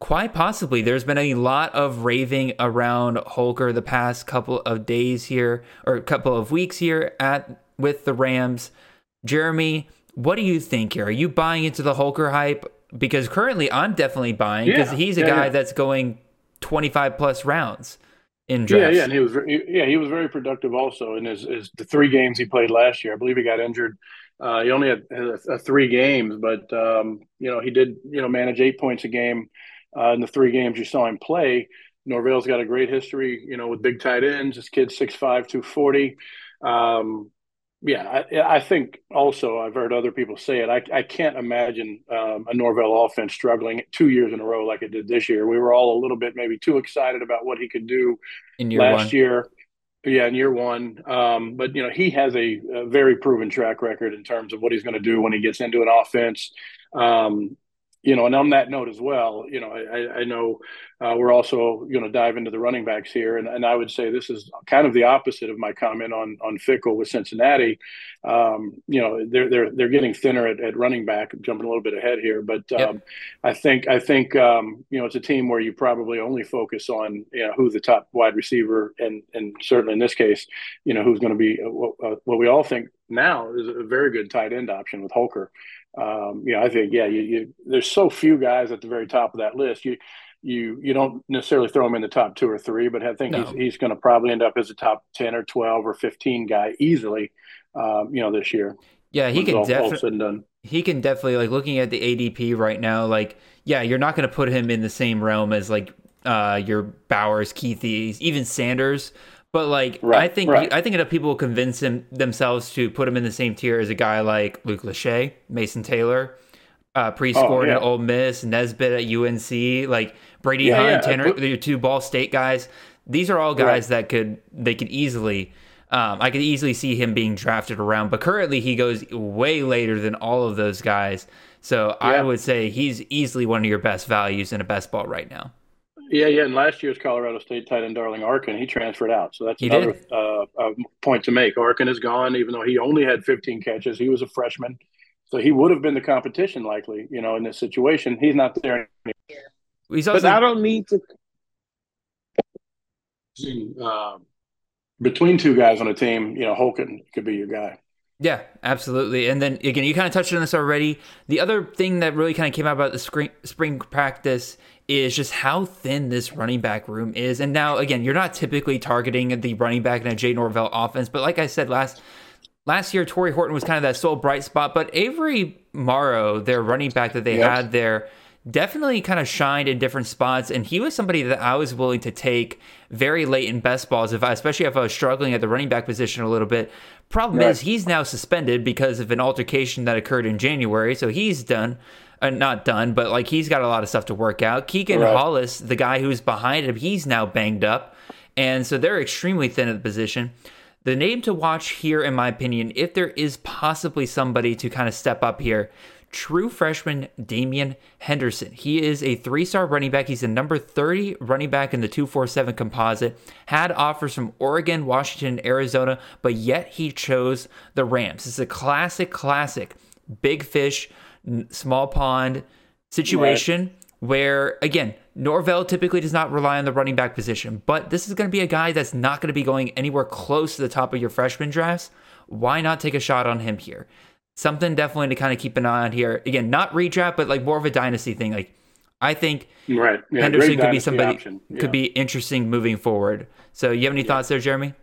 Quite possibly. There's been a lot of raving around Holker the past couple of days here, or a couple of weeks here at with the Rams. Jeremy, what do you think here? Are you buying into the Holker hype? Because currently, I'm definitely buying because yeah, he's a yeah, guy yeah. that's going 25 plus rounds in drafts. Yeah, yeah, and he was yeah he was very productive also in his, his the three games he played last year. I believe he got injured. Uh, he only had, had three games, but um, you know he did you know manage eight points a game uh, in the three games you saw him play. Norvell's got a great history, you know, with big tight ends. This kid's 6'5", 240. Um, yeah, I, I, think also I've heard other people say it. I, I can't imagine um, a Norvell offense struggling two years in a row like it did this year. We were all a little bit maybe too excited about what he could do in year last one. year. Yeah, in year one. Um, but you know, he has a, a, very proven track record in terms of what he's going to do when he gets into an offense. Um, you know, and on that note as well, you know, I, I know uh, we're also going to dive into the running backs here, and, and I would say this is kind of the opposite of my comment on on Fickell with Cincinnati. Um, you know, they're they're they're getting thinner at, at running back. I'm jumping a little bit ahead here, but um, yep. I think I think um, you know it's a team where you probably only focus on you know who the top wide receiver, and and certainly in this case, you know who's going to be uh, what, uh, what we all think now is a very good tight end option with Holker um, you know, I think yeah, you, you, there's so few guys at the very top of that list. You you you don't necessarily throw him in the top two or three, but I think no. he's he's going to probably end up as a top ten or twelve or fifteen guy easily. Um, you know, this year. Yeah, he can definitely. He can definitely like looking at the ADP right now. Like, yeah, you're not going to put him in the same realm as like uh, your Bowers, Kuithe, even Sanders. But like, right, I think right. I think enough people will convince him themselves to put him in the same tier as a guy like Luke Lachey, Mason Taylor, uh, Prieskorn oh, yeah. at Ole Miss, Nesbit at UNC, like Brady yeah, Hunt, yeah. Tanner, the two Ball State guys. These are all guys right. that could they could easily. Um, I could easily see him being drafted around, but currently he goes way later than all of those guys. So I would say he's easily one of your best values in a best ball right now. Yeah, yeah. And last year's Colorado State tight end Darling Arkin, he transferred out. So that's he another uh, uh, point to make. Arkin is gone, even though he only had 15 catches. He was a freshman. So he would have been the competition likely, you know, in this situation. He's not there anymore. He's also, but I don't need to. Uh, between two guys on a team, you know, Holker could be your guy. Yeah, absolutely. And then again, you kind of touched on this already. The other thing that really kind of came out about the spring spring practice is just how thin this running back room is. And now, again, you're not typically targeting the running back in a Jay Norvell offense, but like I said last last year, Tory Horton was kind of that sole bright spot. But Avery Morrow, their running back that they yep. had there, definitely kind of shined in different spots. And he was somebody that I was willing to take very late in best balls, if I, especially if I was struggling at the running back position a little bit. Problem right. is, he's now suspended because of an altercation that occurred in January, so he's done uh, not done, but like he's got a lot of stuff to work out. Keegan right. Hollis, the guy who's behind him, he's now banged up. And so they're extremely thin at the position. The name to watch here, in my opinion, if there is possibly somebody to kind of step up here, true freshman Damian Henderson. He is a three star running back. He's the number 30 running back in the 247 composite. Had offers from Oregon, Washington, and Arizona, but yet he chose the Rams. It's a classic, classic big fish small pond situation right. where, again, Norvell typically does not rely on the running back position, but this is going to be a guy that's not going to be going anywhere close to the top of your freshman drafts. Why not take a shot on him here? Something definitely to kind of keep an eye on here. Again, not redraft, but like more of a dynasty thing. Like, I think right. yeah, Henderson could be somebody yeah. could be interesting moving forward. So, you have any yeah. thoughts there, Jeremy?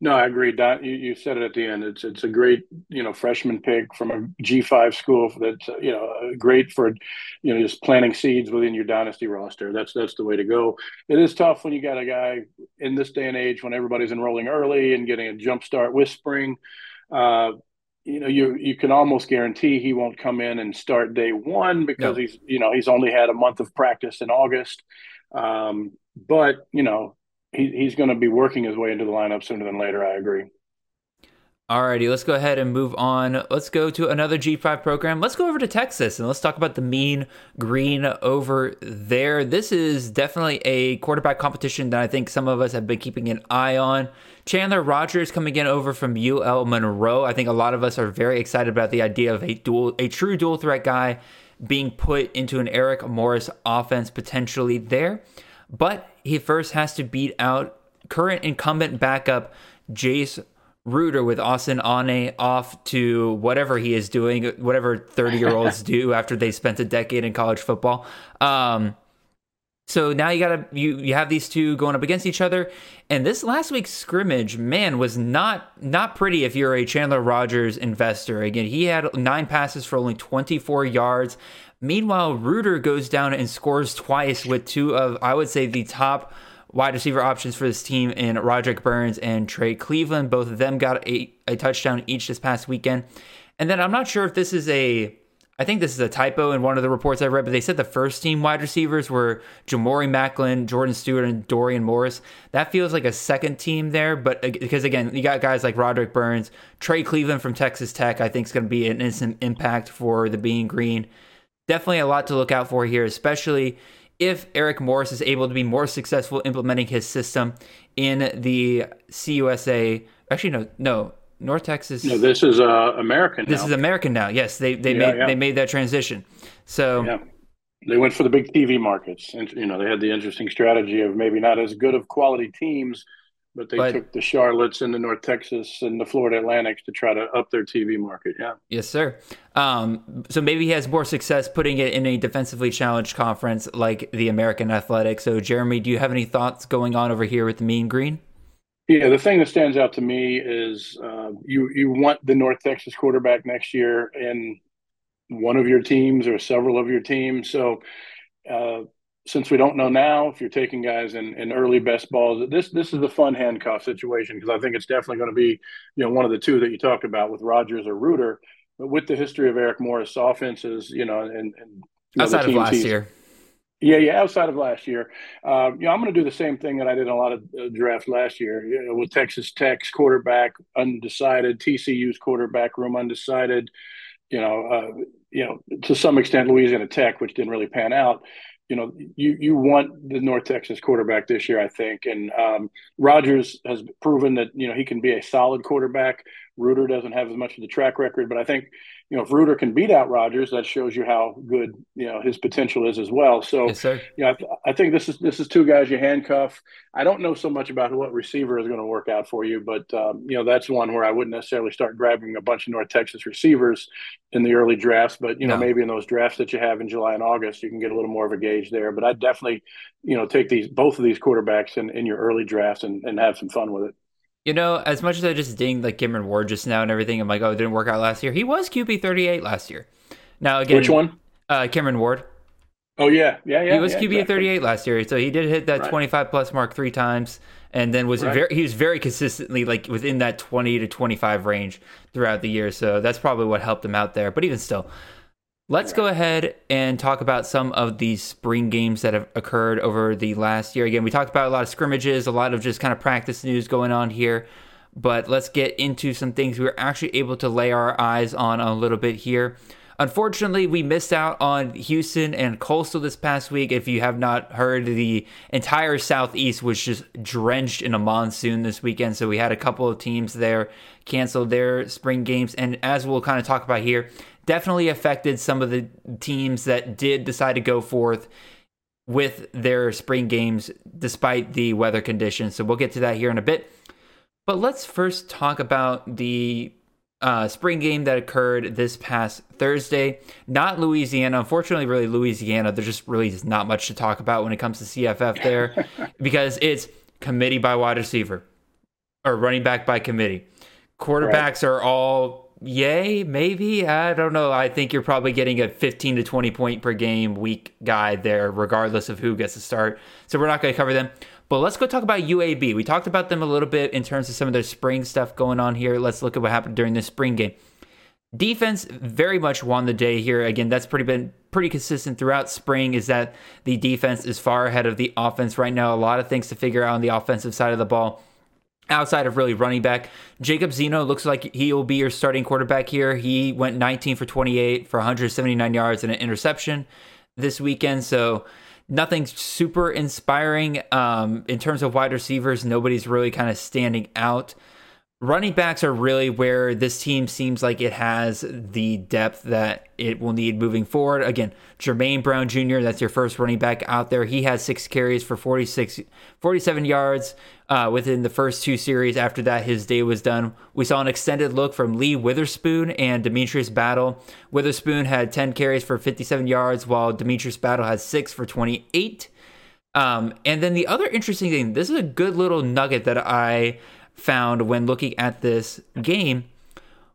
No, I agree. Don, you, you said it at the end. It's it's a great you know freshman pick from a G five school that's you know great for you know just planting seeds within your dynasty roster. That's that's the way to go. It is tough when you got a guy in this day and age when everybody's enrolling early and getting a jump start with spring. Uh, you know, you you can almost guarantee he won't come in and start day one because no. he's you know he's only had a month of practice in August. Um, but you know he, he's going to be working his way into the lineup sooner than later. I agree. Alrighty, let's go ahead and move on. Let's go to another G5 program. Let's go over to Texas and let's talk about the mean green over there. This is definitely a quarterback competition that I think some of us have been keeping an eye on. Chandler Rogers coming in over from UL Monroe. I think a lot of us are very excited about the idea of a dual, a true dual threat guy being put into an Eric Morris offense potentially there. But he first has to beat out current incumbent backup Jace Ruder with Austin Aune off to whatever he is doing, whatever 30 year olds do after they spent a decade in college football. Um, so now you gotta you you have these two going up against each other, and this last week's scrimmage, man, was not not pretty if you're a Chandler Rogers investor. Again, he had nine passes for only 24 yards. Meanwhile, Ruder goes down and scores twice with two of I would say the top wide receiver options for this team in Roderick Burns and Trey Cleveland. Both of them got a, a touchdown each this past weekend. And then I'm not sure if this is a I think this is a typo in one of the reports I read, but they said the first team wide receivers were Jamori Macklin, Jordan Stewart, and Dorian Morris. That feels like a second team there, but because again, you got guys like Roderick Burns, Trey Cleveland from Texas Tech, I think is going to be an instant impact for the Mean Green. Definitely a lot to look out for here, especially if Eric Morris is able to be more successful implementing his system in the CUSA. Actually, no, no, North Texas. No, this is uh, American. This now. is American now. Yes, they they Yeah, made yeah. they made that transition. So Yeah. They went for the big TV markets, and you know they had the interesting strategy of maybe not as good of quality teams, but they But- took the Charlottes and the North Texas and the Florida Atlantics to try to up their TV market. Yeah, yes, sir. Um, so maybe he has more success putting it in a defensively challenged conference like the American Athletic. So Jeremy, do you have any thoughts going on over here with the Mean Green? yeah. The thing that stands out to me is uh, you you want the North Texas quarterback next year in one of your teams or several of your teams. So uh, since we don't know now if you're taking guys in, in early best balls, this this is the fun handcuff situation because I think it's definitely going to be you know one of the two that you talked about with Rogers or Ruder. But with the history of Eric Morris offenses, you know, and, and you know, Outside of last year. yeah, yeah. Outside of last year, uh, you know, I'm going to do the same thing that I did in a lot of uh, drafts last year you know, with Texas Tech's quarterback undecided, TCU's quarterback room undecided. You know, uh, you know, to some extent, Louisiana Tech, which didn't really pan out. You know, you you want the North Texas quarterback this year, I think, and um, Rogers has proven that you know he can be a solid quarterback. Ruder doesn't have as much of the track record, but I think you know if Ruder can beat out Rogers, that shows you how good you know his potential is as well. So Yes, yeah, I, th- I think this is this is two guys you handcuff. I don't know so much about what receiver is going to work out for you, but um, you know that's one where I wouldn't necessarily start grabbing a bunch of North Texas receivers in the early drafts. But you know No. maybe in those drafts that you have in July and August, you can get a little more of a gauge there. But I definitely you know take these both of these quarterbacks in, in your early drafts and, and have some fun with it. You know, as much as I just dinged like Cameron Ward just now and everything, I'm like, oh, it didn't work out last year. He was QB 38 last year. Now again, Which one? Uh, Cameron Ward. Oh yeah, yeah, yeah. he was yeah, QB exactly. 38 last year, so he did hit that Right. 25 plus mark three times, and then was Right. very he was very consistently like within that 20 to 25 range throughout the year. So that's probably what helped him out there. But even still, let's go ahead and talk about some of these spring games that have occurred over the last year. Again, we talked about a lot of scrimmages, a lot of just kind of practice news going on here. But let's get into some things we were actually able to lay our eyes on a little bit here. Unfortunately, we missed out on Houston and Coastal this past week. If you have not heard, the entire Southeast was just drenched in a monsoon this weekend. So we had a couple of teams there cancel their spring games. And as we'll kind of talk about here, definitely affected some of the teams that did decide to go forth with their spring games despite the weather conditions. So we'll get to that here in a bit. But let's first talk about the uh, spring game that occurred this past Thursday. Not Louisiana. Unfortunately, really, Louisiana, there's just really just not much to talk about when it comes to CFF there because it's committee by wide receiver or running back by committee. Quarterbacks are all yay, maybe. I don't know. I think you're probably getting a 15 to 20 point per game week guy there, regardless of who gets to start. So we're not going to cover them. But let's go talk about UAB. We talked about them a little bit in terms of some of their spring stuff going on here. Let's look at what happened during this spring game. Defense very much won the day here. Again, that's pretty been pretty consistent throughout spring is that the defense is far ahead of the offense right now. A lot of things to figure out on the offensive side of the ball. Outside of really running back, Jacob Zeno looks like he will be your starting quarterback here. He went 19 for 28 for 179 yards and an interception this weekend. So nothing super inspiring um, in terms of wide receivers. Nobody's really kind of standing out running backs are really where this team seems like it has the depth that it will need moving forward. Again, Jermaine Brown Jr., that's your first running back out there. He has six carries for 46, 47 yards uh, within the first two series. After that, his day was done. We saw an extended look from Lee Witherspoon and Demetrius Battle. Witherspoon had 10 carries for 57 yards, while Demetrius Battle had six for 28. Um, and then the other interesting thing, this is a good little nugget that I found when looking at this game,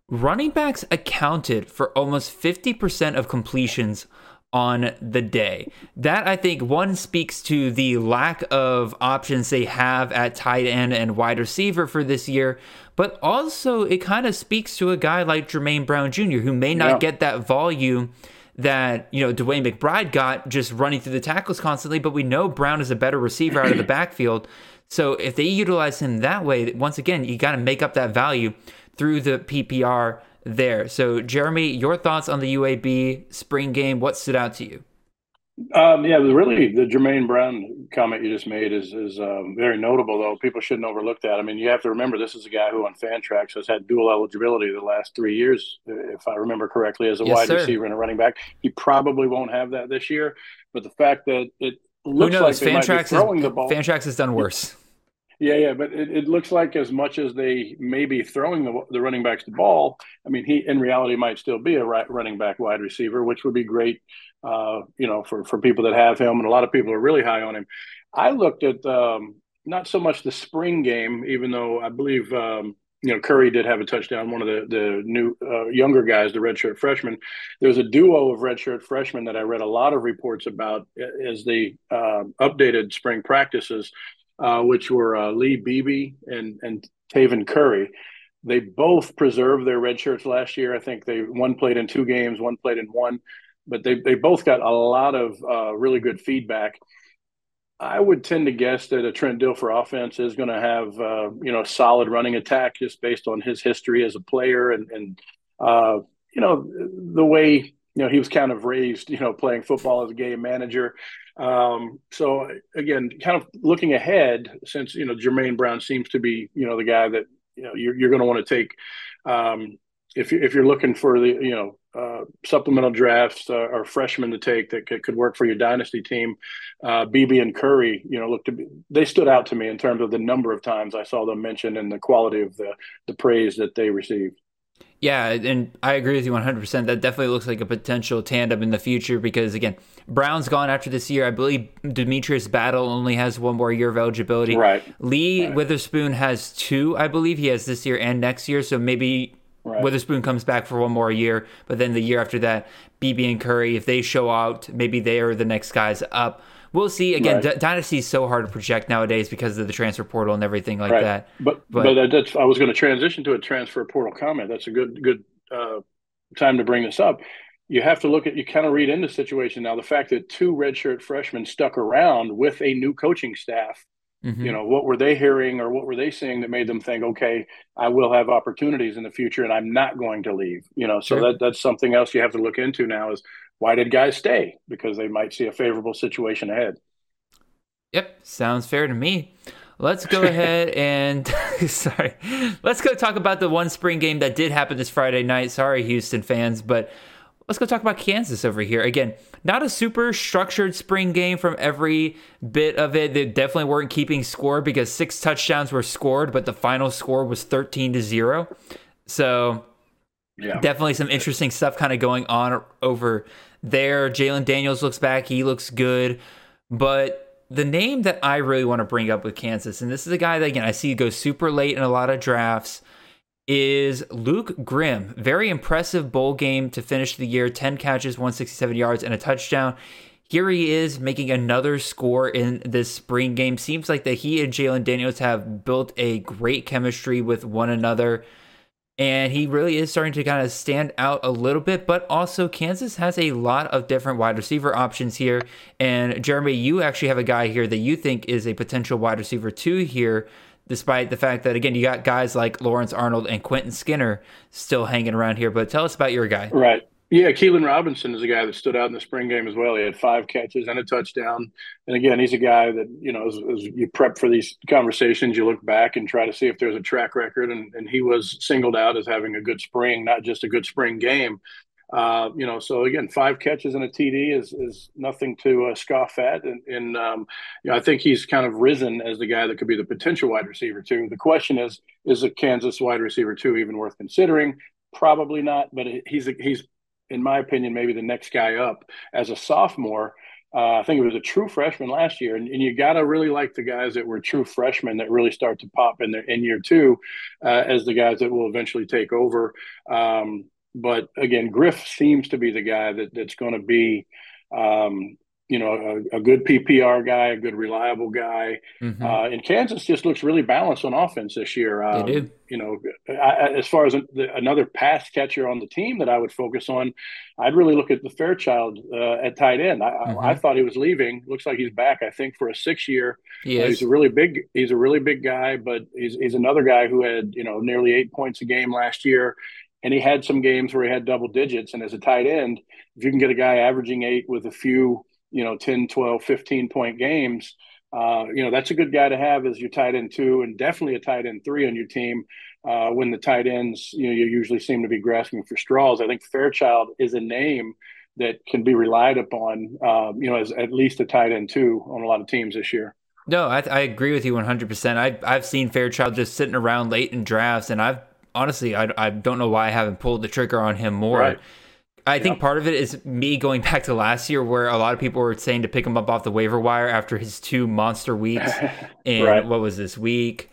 running backs accounted for almost 50% of completions on the day. That I think one speaks to the lack of options they have at tight end and wide receiver for this year, but also it kind of speaks to a guy like Jermaine Brown Jr., who may not yeah. get that volume that you know DeWayne McBride got just running through the tackles constantly, but we know Brown is a better receiver out of the backfield. So if they utilize him that way, once again, you got to make up that value through the PPR there. So Jeremy, your thoughts on the UAB spring game? What stood out to you? Um, yeah, really, the Jermaine Brown comment you just made is is um, very notable. Though people shouldn't overlook that. I mean, you have to remember this is a guy who on Fantrax has had dual eligibility the last three years, if I remember correctly, as a yes, wide sir. receiver and a running back. He probably won't have that this year. But the fact that it looks like Fantrax throwing is, the ball, Fantrax has done worse. Yeah, yeah, but it, it, looks like as much as they may be throwing the, the running backs the ball, I mean, he in reality might still be a right, running back wide receiver, which would be great, uh, you know, for for people that have him, and a lot of people are really high on him. I looked at um, not so much the spring game, even though I believe um, you know Curry did have a touchdown. One of the the new uh, younger guys, the redshirt freshman. There's a duo of redshirt freshmen that I read a lot of reports about as the uh, updated spring practices uh, which were uh, Lee Beebe and and Taven Curry. They both preserved their red shirts last year. I think they one played in two games, one played in one, but they they both got a lot of uh, really good feedback. I would tend to guess that a Trent Dilfer offense is going to have uh, you know solid running attack just based on his history as a player and and uh, you know the way you know he was kind of raised you know playing football as a game manager. Um, so again kind of looking ahead since you know jermaine brown seems to be you know the guy that you know you're, you're going to want to take um, if, you, if you're looking for the you know uh, supplemental drafts uh, or freshmen to take that could, could work for your dynasty team uh, Beebe and curry you know look to be they stood out to me in terms of the number of times i saw them mentioned and the quality of the the praise that they received yeah, and I agree with you 100%. That definitely looks like a potential tandem in the future because, again, Brown's gone after this year. I believe Demetrius Battle only has one more year of eligibility. Right. Lee right. Witherspoon has two, I believe. He has this year and next year. So maybe right. Witherspoon comes back for one more year. But then the year after that, Beebe and Curry, if they show out, maybe they are the next guys up we'll see. Again, right. D- Dynasty is so hard to project nowadays because of the transfer portal and everything like right. that. But but, but that's I was going to transition to a transfer portal comment. That's a good good uh, time to bring this up. You have to look at you kind of read into the situation now. The fact that two redshirt freshmen stuck around with a new coaching staff. Mm-hmm. You know what were they hearing or what were they seeing that made them think, okay, I will have opportunities in the future and I'm not going to leave. You know, so sure. that that's something else you have to look into now. Is why did guys stay? Because they might see a favorable situation ahead. Yep, sounds fair to me. Let's go ahead and sorry. Let's go talk about the one spring game that did happen this Friday night. Sorry, Houston fans, but let's go talk about Kansas over here. Again, not a super structured spring game from every bit of it. They definitely weren't keeping score because six touchdowns were scored, but the final score was 13 to 0. So yeah. Definitely some interesting stuff kind of going on over there. Jalon Daniels looks back. He looks good. But the name that I really want to bring up with Kansas, and this is a guy that, again, I see go super late in a lot of drafts, is Luke Grimm. Very impressive bowl game to finish the year 10 catches, 167 yards, and a touchdown. Here he is making another score in this spring game. Seems like that he and Jalon Daniels have built a great chemistry with one another and he really is starting to kind of stand out a little bit. But also, Kansas has a lot of different wide receiver options here. And Jeremy, you actually have a guy here that you think is a potential wide receiver two here, despite the fact that again you got guys like Lawrence Arnold and Quentin Skinner still hanging around here. But tell us about your guy. Right. Yeah, Keelan Robinson is a guy that stood out in the spring game as well. He had five catches and a touchdown. And again, he's a guy that, you know, as, as, you prep for these conversations, you look back and try to see if there's a track record. And, and he was singled out as having a good spring, not just a good spring game. Uh, you know, so again, five catches and a TD is is nothing to uh, scoff at, and, and um, you know, I think he's kind of risen as the guy that could be the potential wide receiver too. The question is, is a Kansas wide receiver two even worth considering? Probably not, but he's a, he's in my opinion, maybe the next guy up as a sophomore. Uh, I think it was a true freshman last year, and, and you got to really like the guys that were true freshmen that really start to pop in their in year two, uh, as the guys that will eventually take over. Um, but again, Griff seems to be the guy that that's going to be um, you know, a, a, good PPR guy, a good reliable guy. Mm-hmm. Uh, and Kansas just looks really balanced on offense this year. Um, they do. You know, I, as far as a, the, another pass catcher on the team that I would focus on, I'd really look at the Fairchild uh, at tight end. I, mm-hmm. I, I, thought he was leaving. Looks like he's back. I think for a six year. He uh, he's a really big. He's a really big guy, but he's he's another guy who had you know nearly eight points a game last year. And he had some games where he had double digits. And as a tight end, if you can get a guy averaging eight with a few you know 10 12 15 point games uh, you know that's a good guy to have as your tight end two and definitely a tight end three on your team uh, when the tight ends you know you usually seem to be grasping for straws. I think fairchild is a name that can be relied upon um, you know as at least a tight end two on a lot of teams this year. No i, I agree with you 100% I've, I've seen fairchild just sitting around late in drafts and i've honestly i, I don't know why i haven't pulled the trigger on him more. Right. I think part of it is me going back to last year where a lot of people were saying to pick him up off the waiver wire after his two monster weeks. And right. what was this week?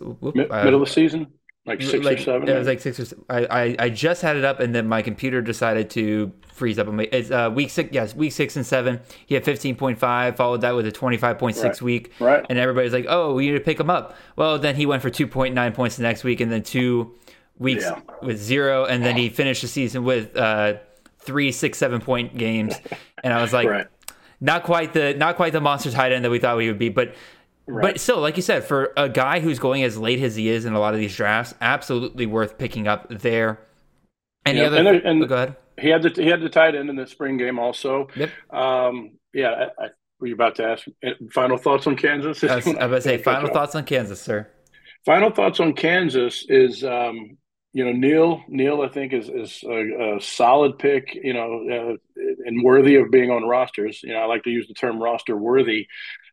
Whoop, Mid- uh, middle of the season? Like six like, or seven? It was like six or seven. I, I, I, just had it up and then my computer decided to freeze up. It's uh, week six, yes, week six and seven. He had 15.5, followed that with a 25.6 right. week. Right. And everybody's like, oh, we need to pick him up. Well, then he went for 2.9 points the next week and then two weeks yeah. with zero, and then he finished the season with uh, three, six, seven point games, and I was like, right. not quite the not quite the monster tight end that we thought we would be, but. Right. But still, like you said, for a guy who's going as late as he is in a lot of these drafts, absolutely worth picking up there. Any yeah, other? And, th- and oh, go ahead. He had the he had the tight end in the spring game also. Yep. Um, yeah, I, I, were you about to ask eh, final thoughts on Kansas? I was, I was about to say final thoughts on Kansas, sir. Final thoughts on Kansas is um, you know Neil Neal I think is is a, a solid pick you know uh, and worthy of being on rosters. You know I like to use the term roster worthy.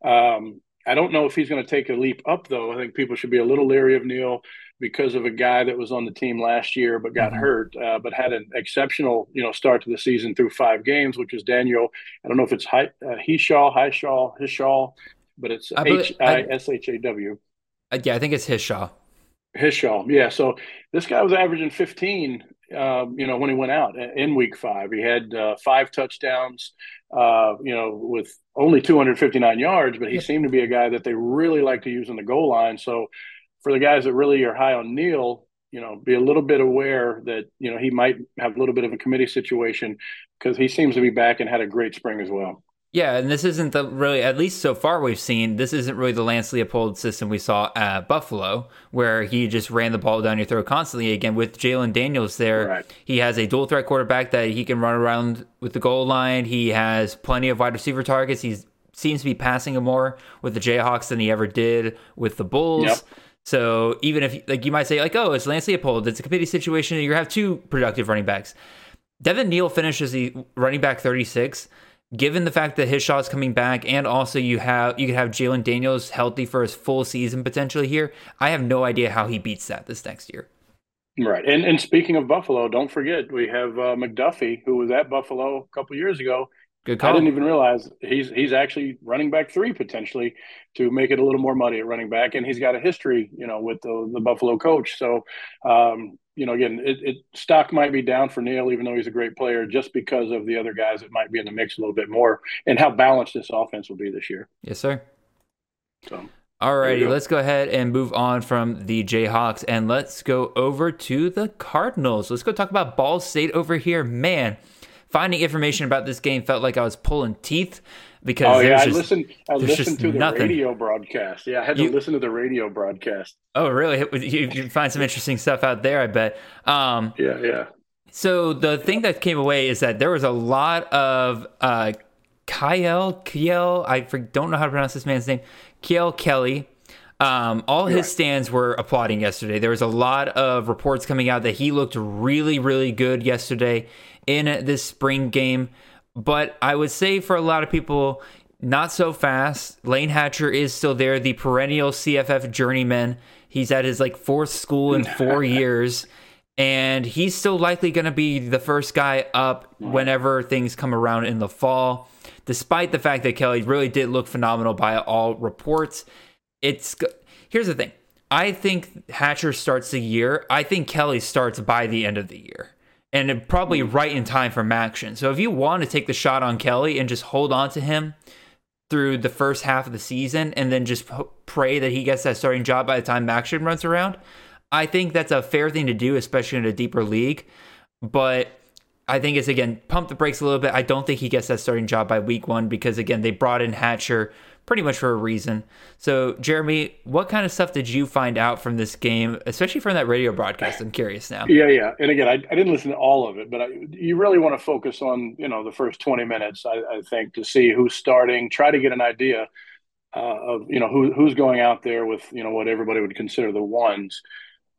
Um, I don't know if he's going to take a leap up though. I think people should be a little leery of Neal because of a guy that was on the team last year but got mm-hmm. hurt uh, but had an exceptional you know start to the season through five games which is Daniel I don't know if it's Hi, uh, Hishaw Hishaw Hishaw but it's H I S H A W. Uh, yeah I think it's Hishaw Hishaw, yeah. So this guy was averaging 15, um, you know, when he went out in week five. He had uh, five touchdowns, uh, you know, with only 259 yards, but he seemed to be a guy that they really like to use in the goal line. So for the guys that really are high on Neal, you know, be a little bit aware that, you know, he might have a little bit of a committee situation because he seems to be back and had a great spring as well. Yeah, and this isn't the really, at least so far we've seen, this isn't really the Lance Leipold system we saw at Buffalo, where he just ran the ball down your throat constantly. Again, with Jalon Daniels there, right. he has a dual threat quarterback that he can run around with the goal line. He has plenty of wide receiver targets. He seems to be passing him more with the Jayhawks than he ever did with the Bulls. Yep. So even if, like, you might say, like, oh, it's Lance Leipold, it's a committee situation, you have two productive running backs. Devin Neal finishes the running back 36 given the fact that Hishaw is coming back, and also you have you could have Jalon Daniels healthy for his full season potentially here. I have no idea how he beats that this next year. Right, and and speaking of Buffalo, don't forget we have uh, McDuffie, who was at Buffalo a couple years ago. Good call. I didn't even realize he's he's actually running back three potentially to make it a little more muddy at running back, and he's got a history, you know, with the the Buffalo coach. So um, you know, again, it, it, stock might be down for Neal, even though he's a great player, just because of the other guys that might be in the mix a little bit more, and how balanced this offense will be this year. Yes, sir. So. Alrighty, go. let's go ahead and move on from the Jayhawks and let's go over to the Cardinals. Let's go talk about Ball State over here. Man, finding information about this game felt like I was pulling teeth because Oh yeah, I just, listened. I listened to the nothing. radio broadcast. Yeah, I had to You- listen to the radio broadcast. Oh, really? You, you find some interesting stuff out there, I bet. Um, Yeah, yeah. So the thing that came away is that there was a lot of uh, Kyle Kiel. I don't know how to pronounce this man's name. Kiel Kelly. Um, all his stands were applauding yesterday. There was a lot of reports coming out that he looked really, really good yesterday in this spring game. But I would say for a lot of people, not so fast. Layne Hatcher is still there, the perennial CFF journeyman. He's at his like fourth school in four years and he's still likely going to be the first guy up whenever things come around in the fall. Despite the fact that Kelly really did look phenomenal by all reports, it's here's the thing. I think Hatcher starts the year. I think Kelly starts by the end of the year. And it- probably hmm. right in time for action. So if you want to take the shot on Kelly and just hold on to him through the first half of the season and then just p- pray that he gets that starting job by the time action runs around, I think that's a fair thing to do, especially in a deeper league. But I think it's again pump the brakes a little bit. I don't think he gets that starting job by week one because again they brought in Hatcher pretty much for a reason. So Jeremy, what kind of stuff did you find out from this game, especially from that radio broadcast? I'm curious now. Yeah, yeah. And again, I, I didn't listen to all of it, but I, you really want to focus on you know the first twenty minutes. I, I think to see who's starting, try to get an idea uh, of you know who who's going out there with you know what everybody would consider the ones.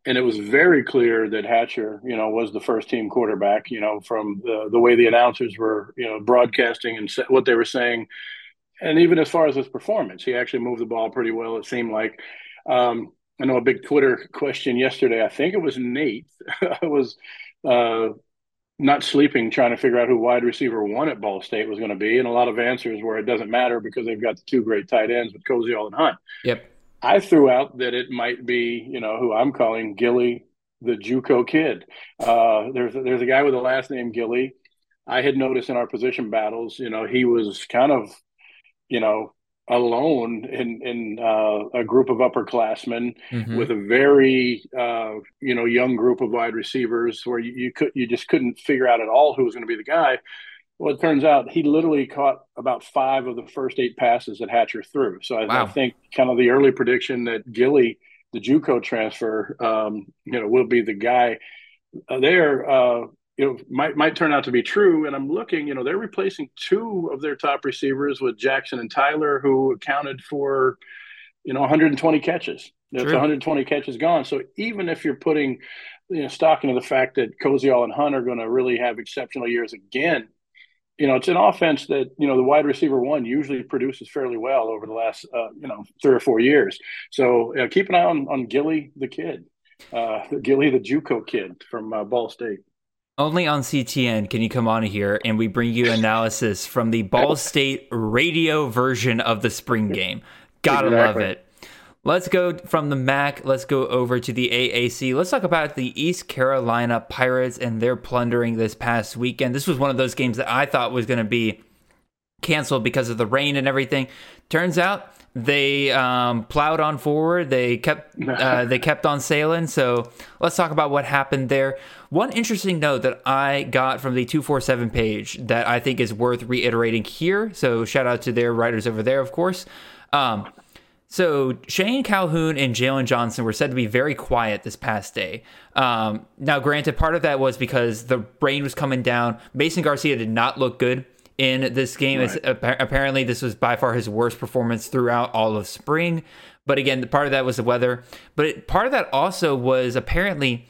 And it was very clear that Hatcher, you know, was the first team quarterback. You know, from the the way the announcers were, you know, broadcasting and what they were saying, and even as far as his performance, he actually moved the ball pretty well. It seemed like. Um, I know a big Twitter question yesterday. I think it was Nate. I was uh, not sleeping, trying to figure out who wide receiver one at Ball State was going to be, and a lot of answers where it doesn't matter because they've got the two great tight ends with Koziol and Hunt. Yep. I threw out that it might be, you know, who I'm calling Gilly, the JUCO kid. Uh, there's there's a guy with the last name Gilly. I had noticed in our position battles, you know, he was kind of, you know, alone in in uh, a group of upperclassmen Mhm. with a very uh, you know young group of wide receivers where you, you could you just couldn't figure out at all who was going to be the guy. Well, it turns out he literally caught about five of the first eight passes that Hatcher threw. So I, Wow. I think kind of the early prediction that Gilly, the JUCO transfer, um, you know, will be the guy uh, there. Uh, you know, might might turn out to be true. And I'm looking, you know, they're replacing two of their top receivers with Jackson and Tyler, who accounted for, you know, 120 catches. That's True. 120 catches gone. So even if you're putting, you know, stock into the fact that Koziol and Hunt are going to really have exceptional years again, you know, it's an offense that you know the wide receiver one usually produces fairly well over the last uh, you know three or four years. So uh, keep an eye on on Gilly the kid, uh, Gilly the JUCO kid from uh, Ball State. Only on CTN can you come on here and we bring you analysis from the Ball State radio version of the spring game. Gotta love it. Let's go from the MAC. Let's go over to the AAC. Let's talk about the East Carolina Pirates and their plundering this past weekend. This was one of those games that I thought was going to be canceled because of the rain and everything. Turns out they um, plowed on forward. They kept uh, they kept on sailing. So let's talk about what happened there. One interesting note that I got from the two four seven page that I think is worth reiterating here. So shout out to their writers over there, of course. Um, so Shane Calhoun and Jalen Johnson were said to be very quiet this past day. Um, now, granted, part of that was because the rain was coming down. Mason Garcia did not look good in this game. Appa- apparently, this was by far his worst performance throughout all of spring. But again, part of that was the weather. But it, part of that also was apparently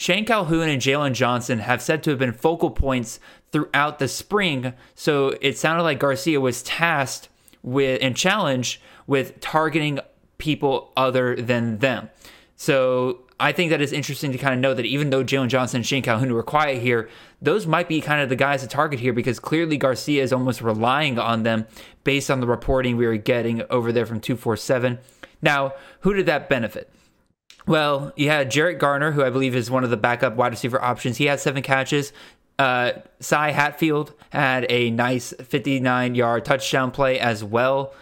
Shane Calhoun and Jalen Johnson have said to have been focal points throughout the spring. So it sounded like Garcia was tasked with and challenged with targeting people other than them. So I think that is interesting to kind of know that even though Jalen Johnson and Shane Calhoun were quiet here, those might be kind of the guys to target here because clearly Garcia is almost relying on them based on the reporting we were getting over there from 247. Now, who did that benefit? Well, had Jarrett Garner, who I believe is one of the backup wide receiver options. He had seven catches. Uh, Cy Hatfield had a nice 59 yard touchdown play as well.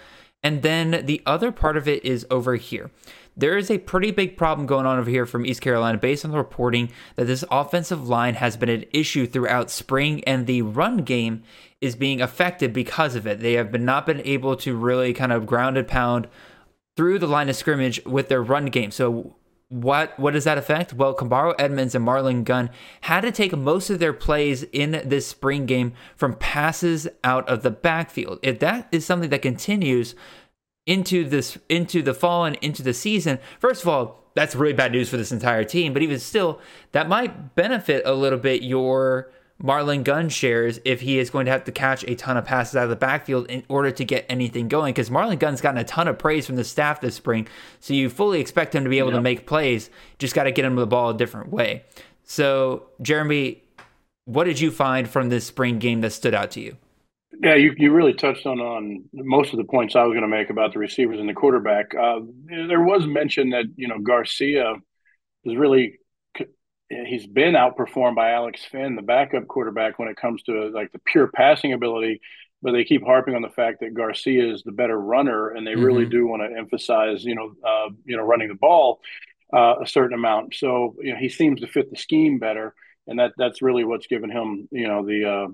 And then the other part of it is over here. There is a pretty big problem going on over here from East Carolina based on the reporting that this offensive line has been an issue throughout spring and the run game is being affected because of it. They have been not been able to really kind of ground and pound through the line of scrimmage with their run game. So what what does that affect? Well, Kambaro Edmonds and Marlon Gunn had to take most of their plays in this spring game from passes out of the backfield. If that is something that continues into this into the fall and into the season, first of all, that's really bad news for this entire team. But even still, that might benefit a little bit your Marlon Gunn shares if he is going to have to catch a ton of passes out of the backfield in order to get anything going. Because Marlon Gunn's gotten a ton of praise from the staff this spring, so you fully expect him to be able yep. to make plays. Just got to get him the ball a different way. So, Jeremy, what did you find from this spring game that stood out to you? Yeah, you, you really touched on on most of the points I was going to make about the receivers and the quarterback. Uh, there was mention that you know Garcia is really he's been outperformed by Alex Finn, the backup quarterback, when it comes to like the pure passing ability. But they keep harping on the fact that Garcia is the better runner, and they mm-hmm. really do want to emphasize, you know, uh, you know, running the ball uh, a certain amount. So you know, he seems to fit the scheme better, and that that's really what's given him, you know, the uh,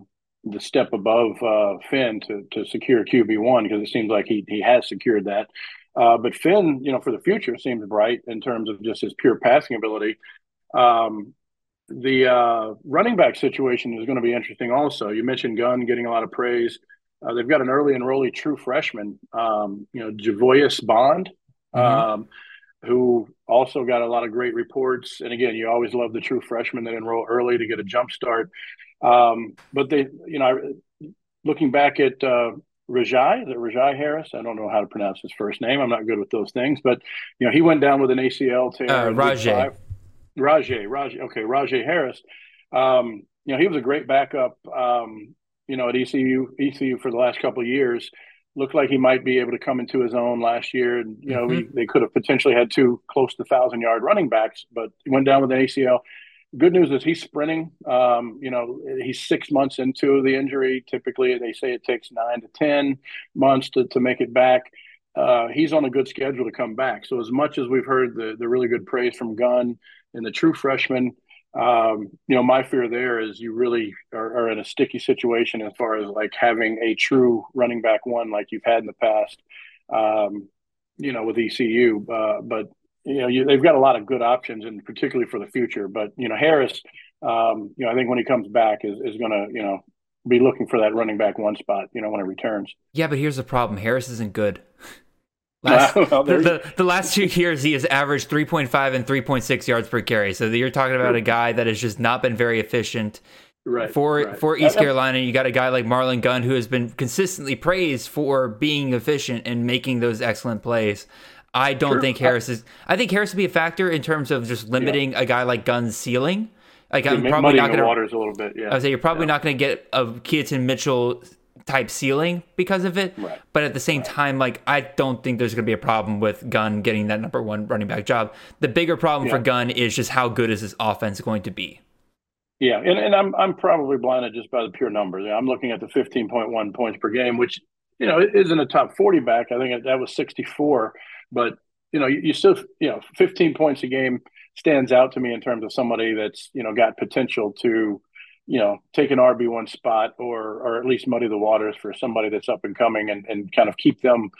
the step above uh, Finn to to secure QB one because it seems like he he has secured that. Uh, but Finn, you know, for the future seems bright in terms of just his pure passing ability. Um, the uh, running back situation is going to be interesting. Also, you mentioned Gunn getting a lot of praise. Uh, they've got an early enrollee true freshman, um, you know, Javoyus Bond, mm-hmm. um, who also got a lot of great reports. And again, you always love the true freshmen that enroll early to get a jump start. Um, but they, you know, looking back at uh, Rahjai, is it Rahjai Harris? I don't know how to pronounce his first name. I'm not good with those things, but you know, he went down with an ACL tear. Uh, Rahjai. Rahjai, Rahjai, okay, Rahjai Harris. Um, you know, he was a great backup. Um, you know, at ECU, ECU for the last couple of years. Looked like he might be able to come into his own last year. And you know, mm-hmm. we, they could have potentially had two close to thousand yard running backs, but he went down with an ACL. Good news is he's sprinting. Um, you know, he's six months into the injury. Typically, they say it takes nine to ten months to to make it back. Uh, he's on a good schedule to come back. So as much as we've heard the the really good praise from Gunn and the true freshman, um, you know, my fear there is you really are, are, in a sticky situation as far as like having a true running back one like you've had in the past, um, you know, with ECU. Uh, but you know, you, they've got a lot of good options, and particularly for the future. But you know, Harris, um, you know, I think when he comes back is is going to you know be looking for that running back one spot. You know, when it returns. Yeah, but here's the problem: Harris isn't good. Last, well, the, the, the, last two years, he has averaged 3.5 and 3.6 yards per carry. So you're talking about a guy that has just not been very efficient. Right, for right. for East Carolina, you got a guy like Marlon Gunn who has been consistently praised for being efficient and making those excellent plays. I don't True. think Harris is. I think Harris would be a factor in terms of just limiting yeah. a guy like Gunn's ceiling. Like I'm probably not going to waters a little bit. Yeah, I would say you're probably yeah. not going to get a Keaton Mitchell type ceiling because of it. Right. But at the same right. time, like I don't think there's going to be a problem with Gunn getting that number one running back job. The bigger problem yeah. for Gunn is just how good is this offense going to be. Yeah, and, and I'm I'm probably blinded just by the pure numbers. I'm looking at the 15.1 points per game, which you know isn't a top 40 back. I think that was 64, but you know you, you still you know 15 points a game stands out to me in terms of somebody that's you know got potential to you know, take an RB one spot or or at least muddy the waters for somebody that's up and coming and, and kind of keep them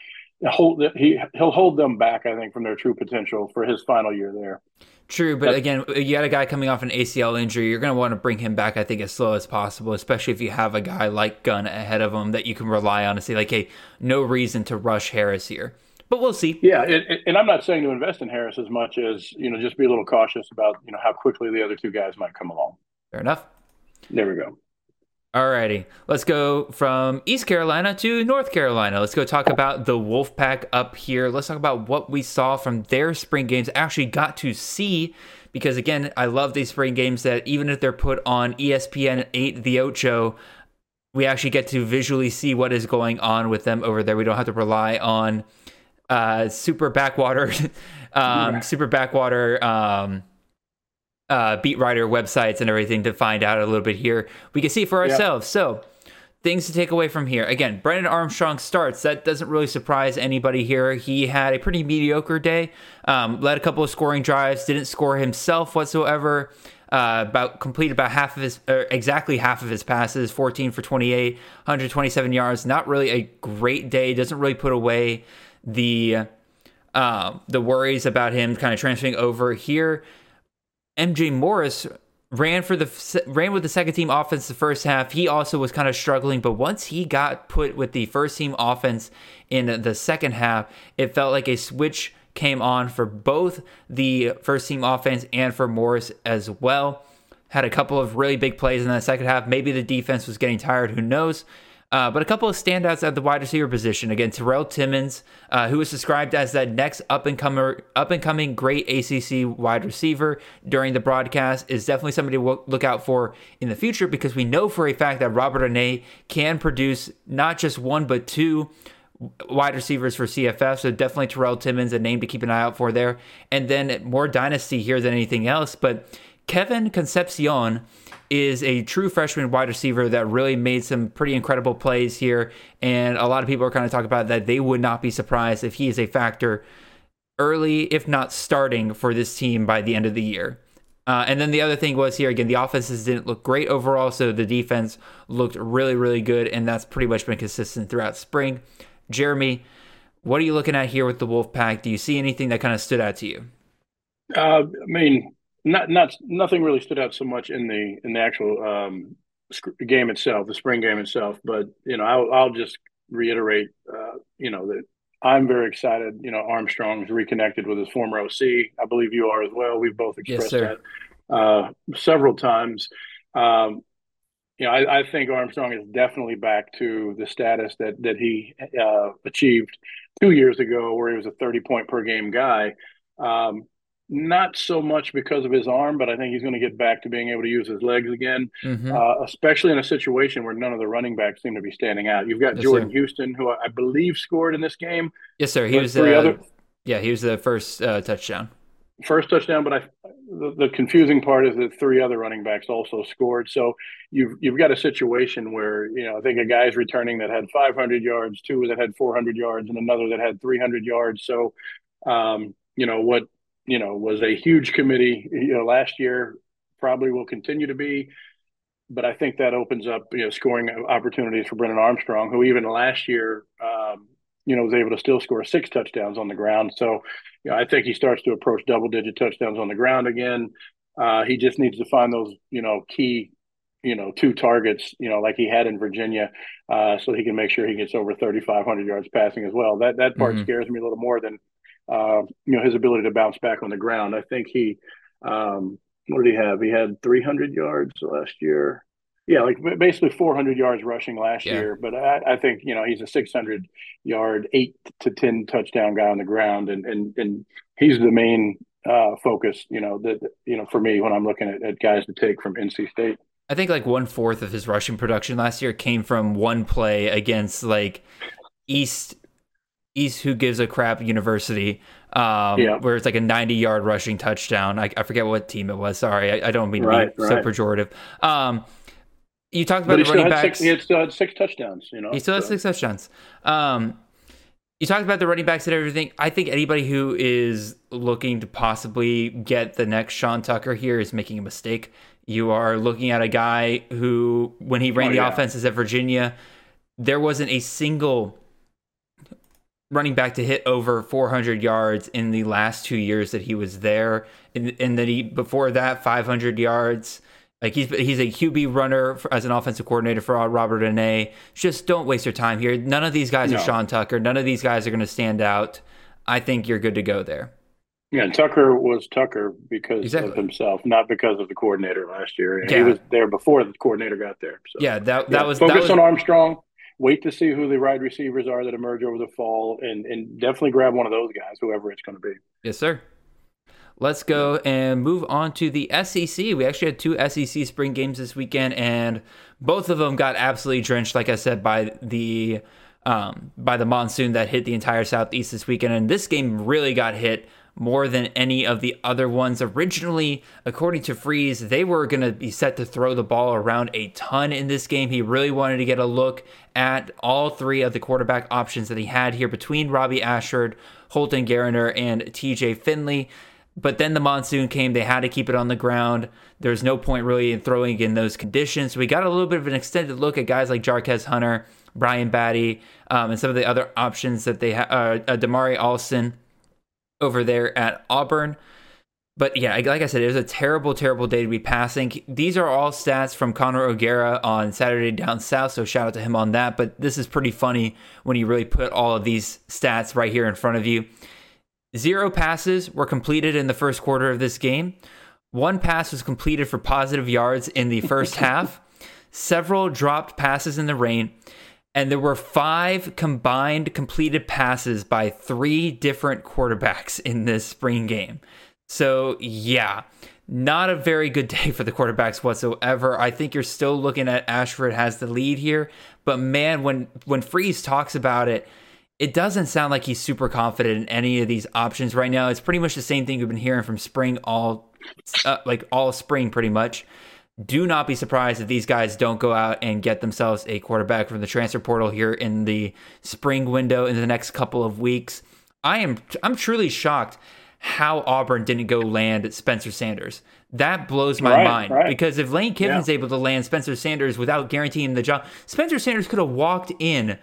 hold he he'll hold them back, I think, from their true potential for his final year there. True, but That's, again, you got a guy coming off an ACL injury. You're going to want to bring him back, I think, as slow as possible, especially if you have a guy like Gunn ahead of him that you can rely on to say, like, hey, no reason to rush Harris here. But we'll see. Yeah, and, and I'm not saying to invest in Harris as much as you know, just be a little cautious about you know how quickly the other two guys might come along. Fair enough. There we go. All righty. let's go from East Carolina to North Carolina. Let's go talk about the Wolfpack up here. Let's talk about what we saw from their spring games. Actually, got to see because again, I love these spring games that even if they're put on ESPN 8 The Ocho, we actually get to visually see what is going on with them over there. We don't have to rely on uh, super backwater, um, super backwater. Um, uh, beat writer websites and everything to find out a little bit here. We can see for ourselves. So things to take away from here. Again, Brennan Armstrong starts. That doesn't really surprise anybody here. He had a pretty mediocre day. Um, led a couple of scoring drives. Didn't score himself whatsoever. Uh, about completed about half of his, exactly half of his passes, 14 for 28, 127 yards. Not really a great day. Doesn't really put away the uh, the worries about him kind of transferring over here. MJ Morris ran for the ran with the second team offense the first half. He also was kind of struggling, but once he got put with the first team offense in the second half, it felt like a switch came on for both the first team offense and for Morris as well. Had a couple of really big plays in the second half. Maybe the defense was getting tired, who knows? Uh, but a couple of standouts at the wide receiver position. Again, Terrell Timmons, uh, who was described as that next up and comer, up and coming great ACC wide receiver during the broadcast, is definitely somebody to look out for in the future because we know for a fact that Robert Anae can produce not just one but two wide receivers for CFF. So definitely Terrell Timmons, a name to keep an eye out for there. And then more dynasty here than anything else, but Kevin Concepcion is a true freshman wide receiver that really made some pretty incredible plays here. And a lot of people are kind of talking about that they would not be surprised if he is a factor early, if not starting for this team by the end of the year. Uh, and then the other thing was here again, the offenses didn't look great overall, so the defense looked really, really good, and that's pretty much been consistent throughout spring. Jeremy, what are you looking at here with the Wolfpack? Do you see anything that kind of stood out to you? Uh, I mean, not not nothing really stood out so much in the in the actual um, game itself, the spring game itself. But you know, I'll, I'll just reiterate, uh, you know, that I'm very excited. You know, Armstrong's reconnected with his former OC. I believe you are as well. We've both expressed yes, that uh, several times. Um, you know, I, I, think Armstrong is definitely back to the status that that he uh, achieved two years ago, where he was a 30 point per game guy. Um, not so much because of his arm, but I think he's going to get back to being able to use his legs again, mm-hmm. uh, especially in a situation where none of the running backs seem to be standing out. You've got yes, Jordan sir. Houston, who I believe scored in this game. Yes, sir. He was three uh, other. Yeah, he was the first uh, touchdown. First touchdown, but I, the, the, confusing part is that three other running backs also scored. So you've you've got a situation where you know I think a guy's returning that had 500 yards, two that had 400 yards, and another that had 300 yards. So um, you know what you know, was a huge committee, you know, last year, probably will continue to be. But I think that opens up, you know, scoring opportunities for Brennan Armstrong, who even last year, um, you know, was able to still score six touchdowns on the ground. So, you know, I think he starts to approach double digit touchdowns on the ground again. Uh, he just needs to find those, you know, key, you know, two targets, you know, like he had in Virginia, uh, so he can make sure he gets over 3,500 yards passing as well. That that part mm-hmm. scares me a little more than uh, you know, his ability to bounce back on the ground. I think he, um, what did he have? He had 300 yards last year. Yeah, like basically 400 yards rushing last yeah. year. But I, I, think you know he's a 600 yard, eight to 10 touchdown guy on the ground, and and and he's the main uh, focus. You know that you know for me when I'm looking at, at guys to take from NC State. I think like one fourth of his rushing production last year came from one play against like East East Who Gives a Crap University, um, yeah. where it's like a 90 yard rushing touchdown. I, I, forget what team it was. Sorry, I, I don't mean to right, be right. so pejorative. Um, you talked about the running backs. Six, he still had six touchdowns. You know, he still so. has six touchdowns. Um, you talked about the running backs and everything. I think anybody who is looking to possibly get the next Sean Tucker here is making a mistake. You are looking at a guy who, when he ran oh, the yeah. offenses at Virginia, there wasn't a single running back to hit over 400 yards in the last two years that he was there, and, and then he before that 500 yards. Like he's he's a QB runner for, as an offensive coordinator for Robert Anae. Just don't waste your time here. None of these guys no. are Sean Tucker. None of these guys are going to stand out. I think you're good to go there. Yeah, Tucker was Tucker because exactly. of himself, not because of the coordinator last year. Yeah. He was there before the coordinator got there. So, yeah, that that yeah, was focus that was, on Armstrong wait to see who the wide receivers are that emerge over the fall and, and definitely grab one of those guys, whoever it's going to be. Yes, sir. Let's go and move on to the SEC. We actually had two SEC spring games this weekend, and both of them got absolutely drenched, like I said, by the um, by the monsoon that hit the entire southeast this weekend. And this game really got hit more than any of the other ones. Originally, according to Freeze, they were going to be set to throw the ball around a ton in this game. He really wanted to get a look at all three of the quarterback options that he had here between Robby Ashford, Holden Geriner, and TJ Finley. But then the monsoon came. They had to keep it on the ground. There's no point really in throwing in those conditions. So we got a little bit of an extended look at guys like Jarquez Hunter, Brian Battie, um, and some of the other options that they have. Uh, uh, Damari Alston over there at Auburn. But yeah, like I said, it was a terrible, terrible day to be passing. These are all stats from Connor O'Gara on Saturday Down South, so shout out to him on that. But this is pretty funny when you really put all of these stats right here in front of you. Zero passes were completed in the first quarter of this game. One pass was completed for positive yards in the first half. Several dropped passes in the rain. And there were five combined completed passes by three different quarterbacks in this spring game. So, yeah, not a very good day for the quarterbacks whatsoever. I think you're still looking at Ashford has the lead here, but man, when when Freeze talks about it, it doesn't sound like he's super confident in any of these options right now. It's pretty much the same thing we've been hearing from spring all uh, like all spring pretty much. Do not be surprised if these guys don't go out and get themselves a quarterback from the transfer portal here in the spring window in the next couple of weeks. I am I'm truly shocked how Auburn didn't go land Spencer Sanders. That blows my Right, mind right. because if Lane Kiffin's able to land Spencer Sanders without guaranteeing the job, Spencer Sanders could have walked in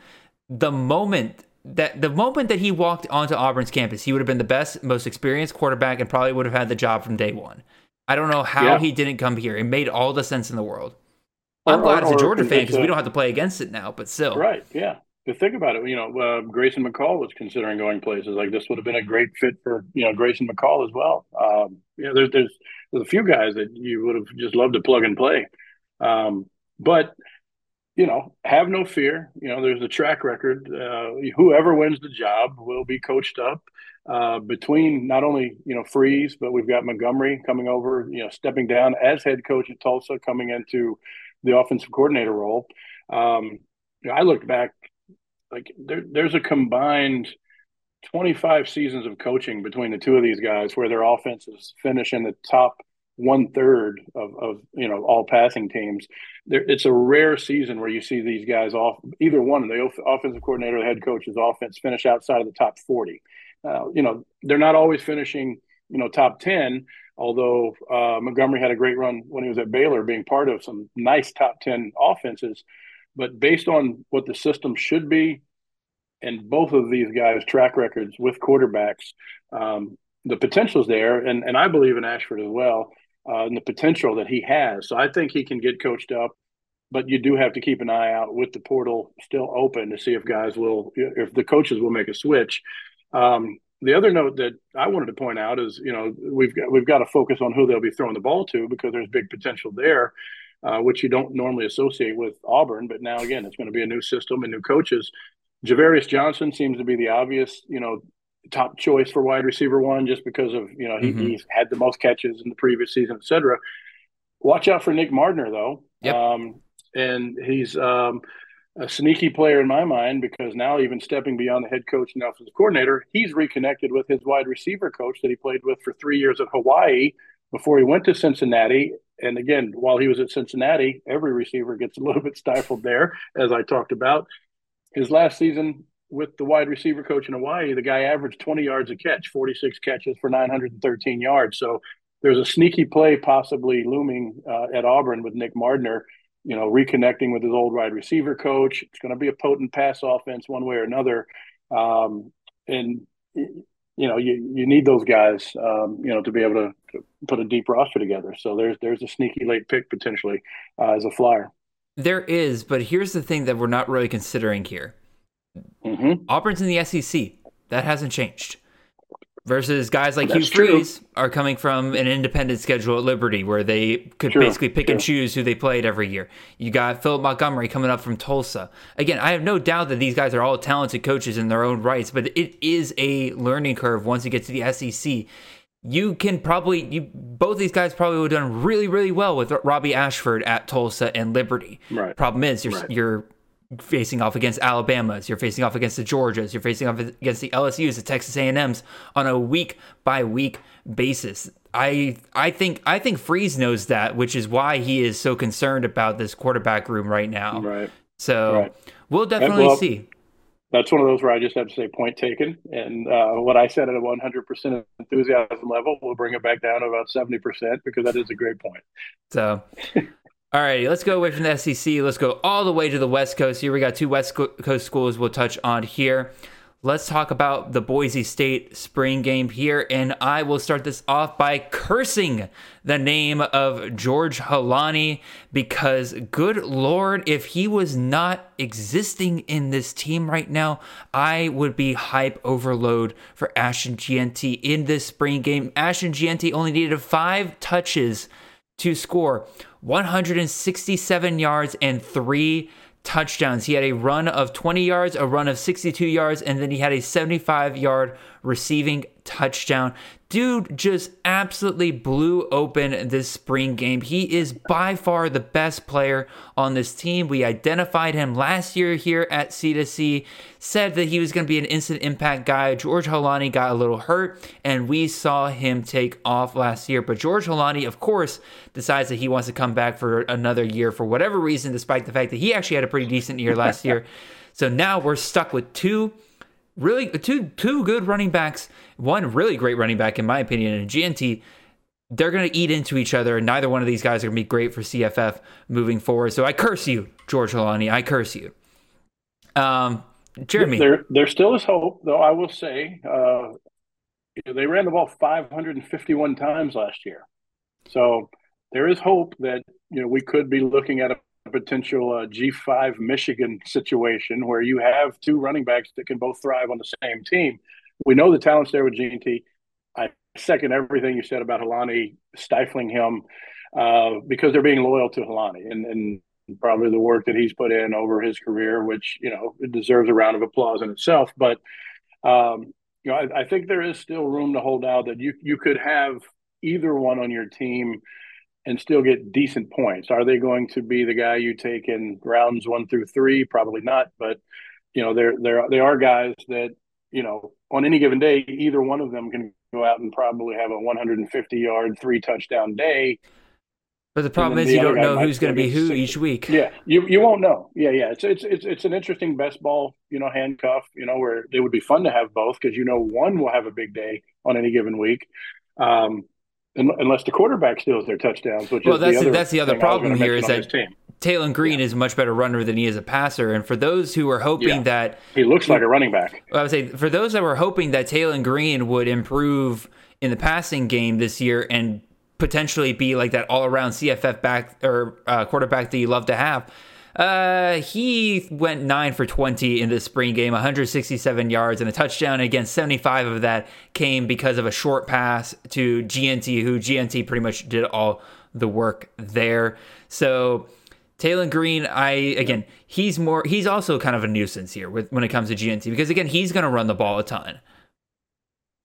the moment that the moment that he walked onto Auburn's campus, he would have been the best, most experienced quarterback and probably would have had the job from day one. I don't know how Yeah. he didn't come here. It made all the sense in the world. Or- I'm glad or- as a Georgia fan because we don't have to play against it now, but still. Right. Yeah. But think about it. You know, uh, Grayson McCall was considering going places like this. Would have been a great fit for you know Grayson McCall as well. Um, you know, there's there's there's a few guys that you would have just loved to plug and play. Um, but you know, have no fear. You know, there's a track record. Uh, whoever wins the job will be coached up uh, between not only you know Freeze, but we've got Montgomery coming over. You know, stepping down as head coach at Tulsa, coming into the offensive coordinator role. Um, you know, I looked back, like there, there's a combined 25 seasons of coaching between the two of these guys, where their offenses finish in the top one third of, of you know all passing teams. There, it's a rare season where you see these guys off either one, of the offensive coordinator, the head coach's offense finish outside of the top 40. Uh, you know, they're not always finishing, you know, top 10. Although uh, Montgomery had a great run when he was at Baylor, being part of some nice top 10 offenses. But based on what the system should be, and both of these guys' track records with quarterbacks, um, the potential's there, and and I believe in Ashford as well, uh, and the potential that he has. So I think he can get coached up, but you do have to keep an eye out with the portal still open to see if guys will, if the coaches will make a switch. Um, the other note that I wanted to point out is, you know, we've got we've got to focus on who they'll be throwing the ball to because there's big potential there, uh, which you don't normally associate with Auburn. But now again, it's going to be a new system and new coaches. Javarius Johnson seems to be the obvious, you know, top choice for wide receiver one, just because of you know he, Mhm. he's had the most catches in the previous season, et cetera. Watch out for Nick Mardner though, Yep. um, and he's um, a sneaky player in my mind because now even stepping beyond the head coach and offensive coordinator, he's reconnected with his wide receiver coach that he played with for three years at Hawaii before he went to Cincinnati. And again, while he was at Cincinnati, every receiver gets a little bit stifled there, as I talked about. His last season with the wide receiver coach in Hawaii, the guy averaged 20 yards a catch, 46 catches for 913 yards. So there's a sneaky play possibly looming uh, at Auburn with Nick Mardner, you know, reconnecting with his old wide receiver coach. It's going to be a potent pass offense one way or another. Um, and, you know, you, you need those guys, um, you know, to be able to, to put a deep roster together. So there's, there's a sneaky late pick potentially uh, as a flyer. There is, but here's the thing that we're not really considering here. Mm-hmm. Auburn's in the SEC. That hasn't changed. Versus guys like That's Hugh true. Freeze are coming from an independent schedule at Liberty where they could basically pick and choose who they played every year. You got Philip Montgomery coming up from Tulsa. Again, I have no doubt that these guys are all talented coaches in their own rights, but it is a learning curve once you get to the SEC. You can probably you both these guys probably would have done really really well with Robby Ashford at Tulsa and Liberty. Right. Problem is you're Right. you're facing off against Alabama's, you're facing off against the Georgias, you're facing off against the LSU's, the Texas A&M's on a week by week basis. I I think I think Freeze knows that, which is why he is so concerned about this quarterback room right now. Right. So Right. we'll definitely well, see. That's one of those where I just have to say point taken. And uh, what I said at a 100% enthusiasm level, we'll bring it back down to about 70% because that is a great point. So, all right, let's go away from the SEC. Let's go all the way to the West Coast. Here we got two West Coast schools we'll touch on here. Let's talk about the Boise State spring game here, and I will start this off by cursing the name of George Holani because, good lord, if he was not existing in this team right now, I would be hype overload for Ashton Jeanty in this spring game. Ashton Jeanty only needed five touches to score 167 yards and three touchdowns. He had a run of 20 yards, a run of 62 yards, and then he had a 75 yard receiving touchdown. Dude just absolutely blew open this spring game. He is by far the best player on this team. We identified him last year here at C2C, said that he was going to be an instant impact guy. George Holani got a little hurt, and we saw him take off last year. But George Holani, of course, decides that he wants to come back for another year for whatever reason, despite the fact that he actually had a pretty decent year last year. So now we're stuck with two really two two good running backs, one really great running back in my opinion, and Jeanty. They're going to eat into each other, and neither one of these guys are going to be great for CFF moving forward. So I curse you, George Holani. I curse you. Um, Jeremy, There, there still is hope, though. I will say, uh, they ran the ball 551 times last year, so there is hope that you know we could be looking at a potential uh, G5 Michigan situation where you have two running backs that can both thrive on the same team. We know the talent's there with Jeanty. I second everything you said about Holani stifling him uh, because they're being loyal to Holani and, and probably the work that he's put in over his career, which you know deserves a round of applause in itself. But um, you know, I, I think there is still room to hold out that you you could have either one on your team and still get decent points. Are they going to be the guy you take in rounds one through three? Probably not. But you know, there there they are guys that you know on any given day, either one of them can go out and probably have a 150 yard, three touchdown day. but the problem is the you don't know who's going to be who 60. each week. Yeah, you you won't know. Yeah, yeah. It's it's it's it's an interesting best ball, you know, handcuff. You know, where it would be fun to have both because you know one will have a big day on any given week. Um, unless the quarterback steals their touchdowns, which Well, is that's the that's the other thing I was problem here is that. Taylen Green is a much better runner than he is a passer. And for those who are hoping Yeah. that he looks like a running back. I would say for those that were hoping that Taylen Green would improve in the passing game this year and potentially be like that all around CFF back or uh, quarterback that you love to have. Uh, he went nine for 20 in this spring game, 167 yards and a touchdown. Again, 75 of that came because of a short pass to Jeanty, who Jeanty pretty much did all the work there. So, Taylen Green, I again, he's more he's also kind of a nuisance here with when it comes to Jeanty because again, he's going to run the ball a ton.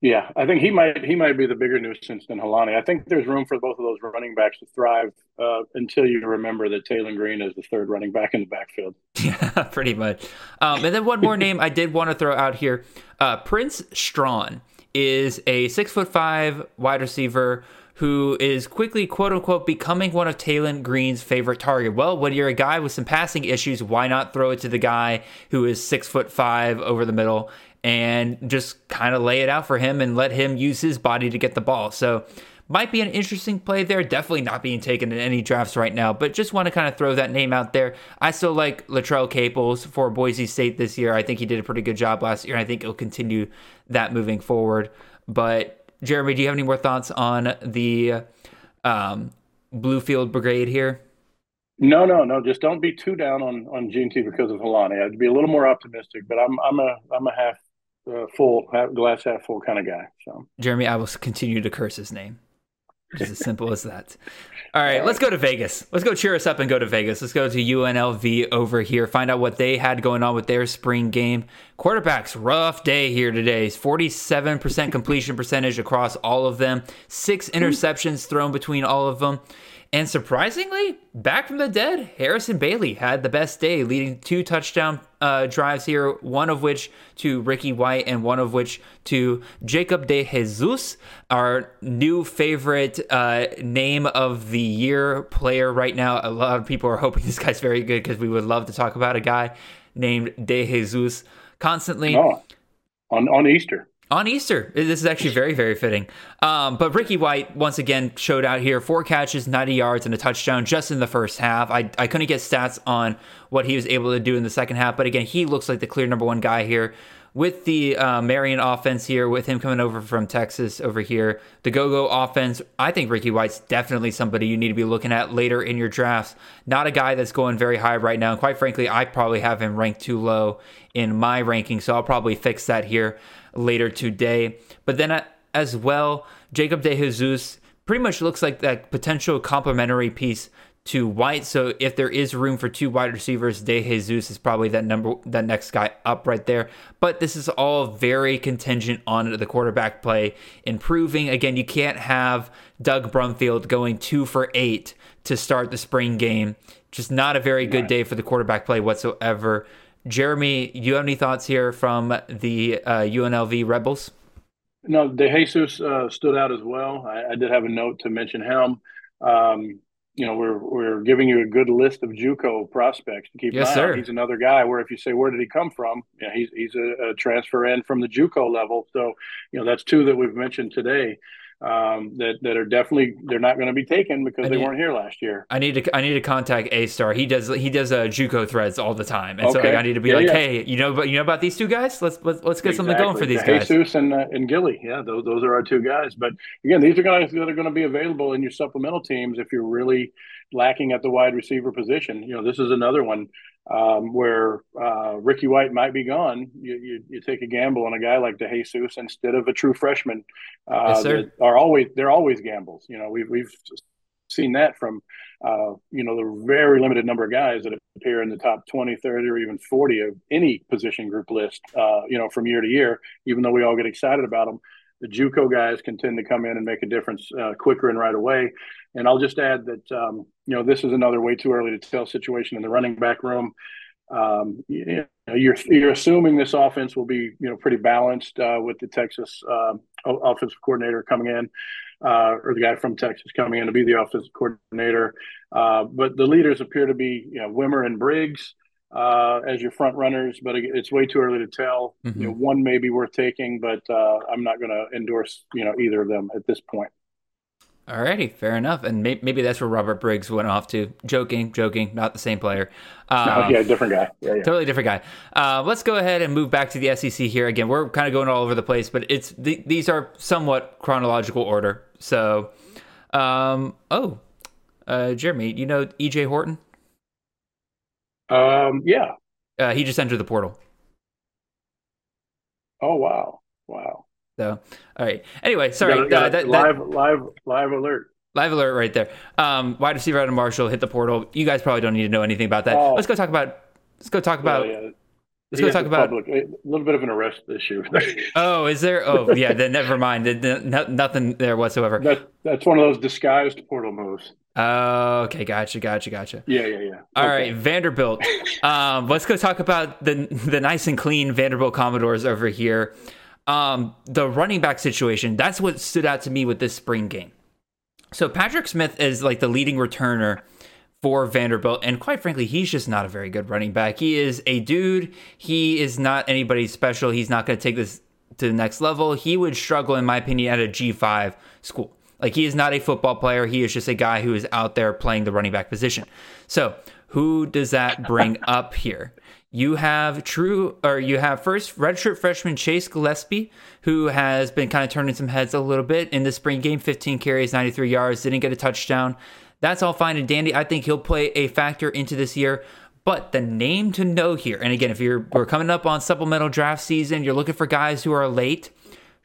Yeah, I think he might he might be the bigger nuisance than Holani. I think there's room for both of those running backs to thrive uh, until you remember that Taylen Green is the third running back in the backfield. Yeah, pretty much. Um, and then one more name I did want to throw out here: uh, Prince Strachan is a six foot five wide receiver who is quickly, quote unquote, becoming one of Taylen Green's favorite target. Well, when you're a guy with some passing issues, why not throw it to the guy who is six foot five over the middle and just kind of lay it out for him and let him use his body to get the ball? So might be an interesting play there. Definitely not being taken in any drafts right now, but just want to kind of throw that name out there. I still like Latrell Caples for Boise State this year. I think he did a pretty good job last year. And I think he'll continue that moving forward. But Jeremy, do you have any more thoughts on the um, Bluefield Brigade here? No, no, no. Just don't be too down on on Jeanty because of Holani. I'd be a little more optimistic, but I'm I'm a I'm a half uh, full, half, glass half full kind of guy. So Jeremy, I will continue to curse his name. Just as simple as that. All right, let's go to Vegas. Let's go cheer us up and go to Vegas. Let's go to UNLV over here. Find out what they had going on with their spring game. Quarterbacks, rough day here today. 47% completion percentage across all of them. Six interceptions thrown between all of them. And surprisingly, back from the dead, Harrison Bailey had the best day, leading two touchdown uh, drives here, one of which to Ricky White and one of which to Jacob de Jesus, our new favorite uh, name of the year player right now. A lot of people are hoping this guy's very good because we would love to talk about a guy named de Jesus constantly. Oh, on, on Easter on Easter. This is actually very, very fitting. Um, but Ricky White once again showed out here four catches, 90 yards, and a touchdown just in the first half. I, I couldn't get stats on what he was able to do in the second half, but again, he looks like the clear number one guy here. With the uh, Marion offense here, with him coming over from Texas over here, the go go offense, I think Ricky White's definitely somebody you need to be looking at later in your drafts. Not a guy that's going very high right now. And quite frankly, I probably have him ranked too low in my ranking, so I'll probably fix that here later today. But then uh, as well, Jacob De Jesus pretty much looks like that potential complementary piece to White. So if there is room for two wide receivers, De Jesus is probably that number that next guy up right there. But this is all very contingent on the quarterback play improving. Again, you can't have Doug Brumfield going two for eight to start the spring game. Just not a very good day for the quarterback play whatsoever. Jeremy, you have any thoughts here from the uh, UNLV Rebels? No, DeJesus uh, stood out as well. I, I, did have a note to mention him. Um, you know, we're we're giving you a good list of JUCO prospects to keep yes, an eye sir. on. He's another guy where if you say where did he come from, yeah, he's he's a, a transfer in from the JUCO level. So you know that's two that we've mentioned today um, that that are definitely they're not going to be taken because they weren't here last year. I need to I need to contact A Star. He does he does uh, JUCO threads all the time, and Okay. so like, I need to be Yeah, like, yeah. hey, you know, but you know about these two guys? Let's let's, let's get something going for these Exactly. guys. Jesus and uh, and Gilly, yeah, those those are our two guys. But again, these are guys that are going to be available in your supplemental teams if you're really lacking at the wide receiver position. You know, this is another one um, where uh, Ricky White might be gone. You, you you take a gamble on a guy like De Jesus instead of a true freshman. Uh, Yes, sir. are always they're always gambles. You know, we've we've seen that from uh, you know the very limited number of guys that appear in the top 20 30 or even 40 of any position group list uh, you know from year to year even though we all get excited about them the juco guys can tend to come in and make a difference uh, quicker and right away. And i'll just add that um, you know this is another way too early to tell situation in the running back room. Um, you know, you're you're assuming this offense will be you know pretty balanced uh, with the Texas uh, offensive coordinator coming in, uh, or the guy from Texas coming in to be the offensive coordinator. Uh, but the leaders appear to be you know Wimmer and Briggs uh, as your front runners, but it's way too early to tell. Mhm. You know, one may be worth taking, but uh, I'm not going to endorse you know either of them at this point. Alrighty, fair enough. And may- maybe that's where Robert Briggs went off to. Joking, joking, not the same player. Um, yeah, different guy. Yeah, yeah. Totally different guy. Uh, let's go ahead and move back to the SEC here. Again, we're kind of going all over the place, but it's th- these are somewhat chronological order. So, um, oh, uh, Jeremy, you know EJ Horton? Um, yeah. Uh, he just entered the portal. Oh wow, wow. So, all right. Anyway, sorry. Got got uh, that, that- live, live, live alert. live alert right there. Um, wide receiver Adam Marshall hit the portal. You guys probably don't need to know anything about that. Oh. Let's go talk about. Let's go talk about. Yeah, yeah. Let's He go talk about. public, a little bit of an arrest issue. Oh, is there? Oh, yeah. Then never mind. Then- then no- nothing there whatsoever. that, that's one of those disguised portal moves. Oh, okay. Gotcha. Gotcha. Gotcha. Yeah, yeah, yeah. All Okay. right, Vanderbilt. Um, let's go talk about the the nice and clean Vanderbilt Commodores over here. Um, the running back situation. That's what stood out to me with this spring game. So Patrick Smith is like the leading returner for Vanderbilt, and quite frankly, he's just not a very good running back. He is a dude. He is not anybody special. He's not going to take this to the next level. He would struggle, in my opinion, at a G five school. Like he is not a football player. He is just a guy who is out there playing the running back position. So who does that bring up here? You have true, or you have first redshirt freshman Chase Gillespie, who has been kind of turning some heads a little bit in the spring game. 15 carries, 93 yards, didn't get a touchdown. That's all fine and dandy. I think he'll play a factor into this year. But the name to know here, and again, if you're we're coming up on supplemental draft season, you're looking for guys who are late.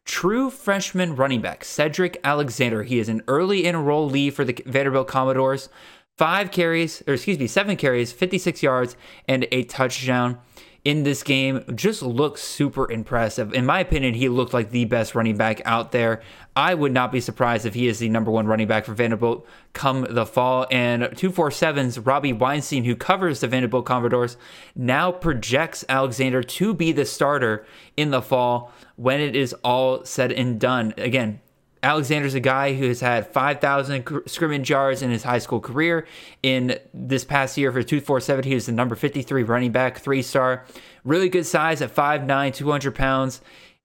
True freshman running back Cedric Alexander. He is an early enrollee for the Vanderbilt Commodores. Five carries, or excuse me, seven carries, 56 yards, and a touchdown. in this game just looks super impressive. In my opinion, he looked like the best running back out there. I would not be surprised if he is the number one running back for Vanderbilt come the fall. And 247's Robbie Weinstein, who covers the Vanderbilt Commodores, now projects Alexander to be the starter in the fall when it is all said and done. Again, Alexander's a guy who has had 5,000 scrimmage yards in his high school career. In this past year for 247, he was the number 53 running back, three star. Really good size at 5'9, 200 pounds.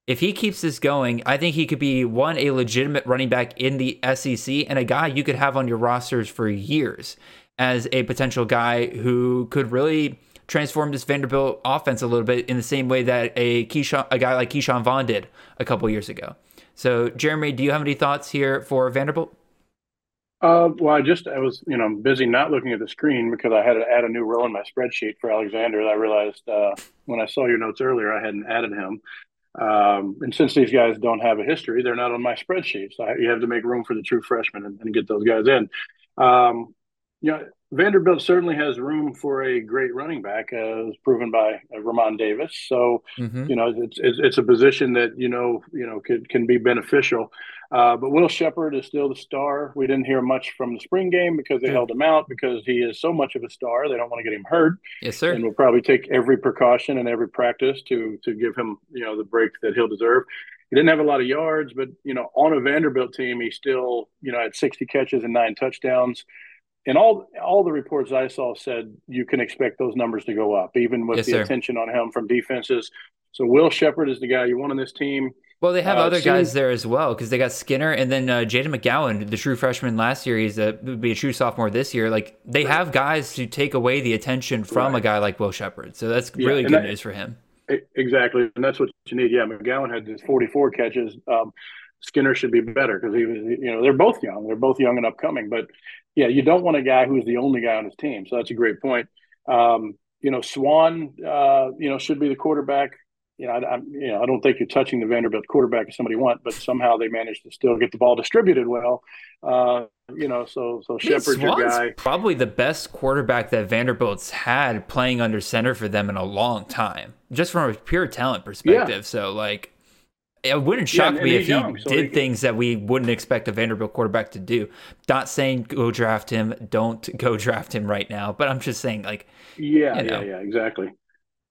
If he keeps this going, I think he could be one, a legitimate running back in the SEC and a guy you could have on your rosters for years as a potential guy who could really transform this Vanderbilt offense a little bit in the same way that a Keyshawn, a guy like Ke'Shawn Vaughn did a couple years ago. So, Jeremy, do you have any thoughts here for Vanderbilt? Uh, well, I just I was you know busy not looking at the screen because I had to add a new row in my spreadsheet for Alexander. I realized uh, when I saw your notes earlier, I hadn't added him. Um, and since these guys don't have a history, they're not on my spreadsheet. So I, you have to make room for the true freshmen and, and get those guys in. Um, you know, Vanderbilt certainly has room for a great running back, as proven by uh, Ramon Davis. So, mm-hmm. you know, it's, it's, it's a position that you know you know could, can be beneficial. Uh, but Will Sheppard is still the star. We didn't hear much from the spring game because they yeah. held him out because he is so much of a star. They don't want to get him hurt. Yes, sir. And we'll probably take every precaution and every practice to to give him you know the break that he'll deserve. He didn't have a lot of yards, but you know, on a Vanderbilt team, he still you know had 60 catches and nine touchdowns and all all the reports I saw said you can expect those numbers to go up, even with yes, the sir. attention on him from defenses. So Will Sheppard is the guy you want on this team. Well, they have uh, other guys there as well because they got Skinner and then uh, Jayden McGowan, the true freshman last year. He's a would be a true sophomore this year. Like they have guys to take away the attention from right. a guy like Will Sheppard. So that's yeah, really good that, news for him. Exactly, and that's what you need. Yeah, McGowan had his 44 catches. Um, Skinner should be better because he was, you know, they're both young. They're both young and upcoming. But yeah, you don't want a guy who's the only guy on his team. So that's a great point. Um, you know, Swann, uh, you know, should be the quarterback. You know, I, I, you know, I don't think you're touching the Vanderbilt quarterback if somebody want, but somehow they managed to still get the ball distributed well. Uh, you know, so so Sheppard's your guy. Probably the best quarterback that Vanderbilt's had playing under center for them in a long time, just from a pure talent perspective. Yeah. So like, it wouldn't shock yeah, me if he young, so did he things that we wouldn't expect a Vanderbilt quarterback to do. Not saying go draft him, don't go draft him right now, but I'm just saying like yeah, you know. yeah, yeah, exactly.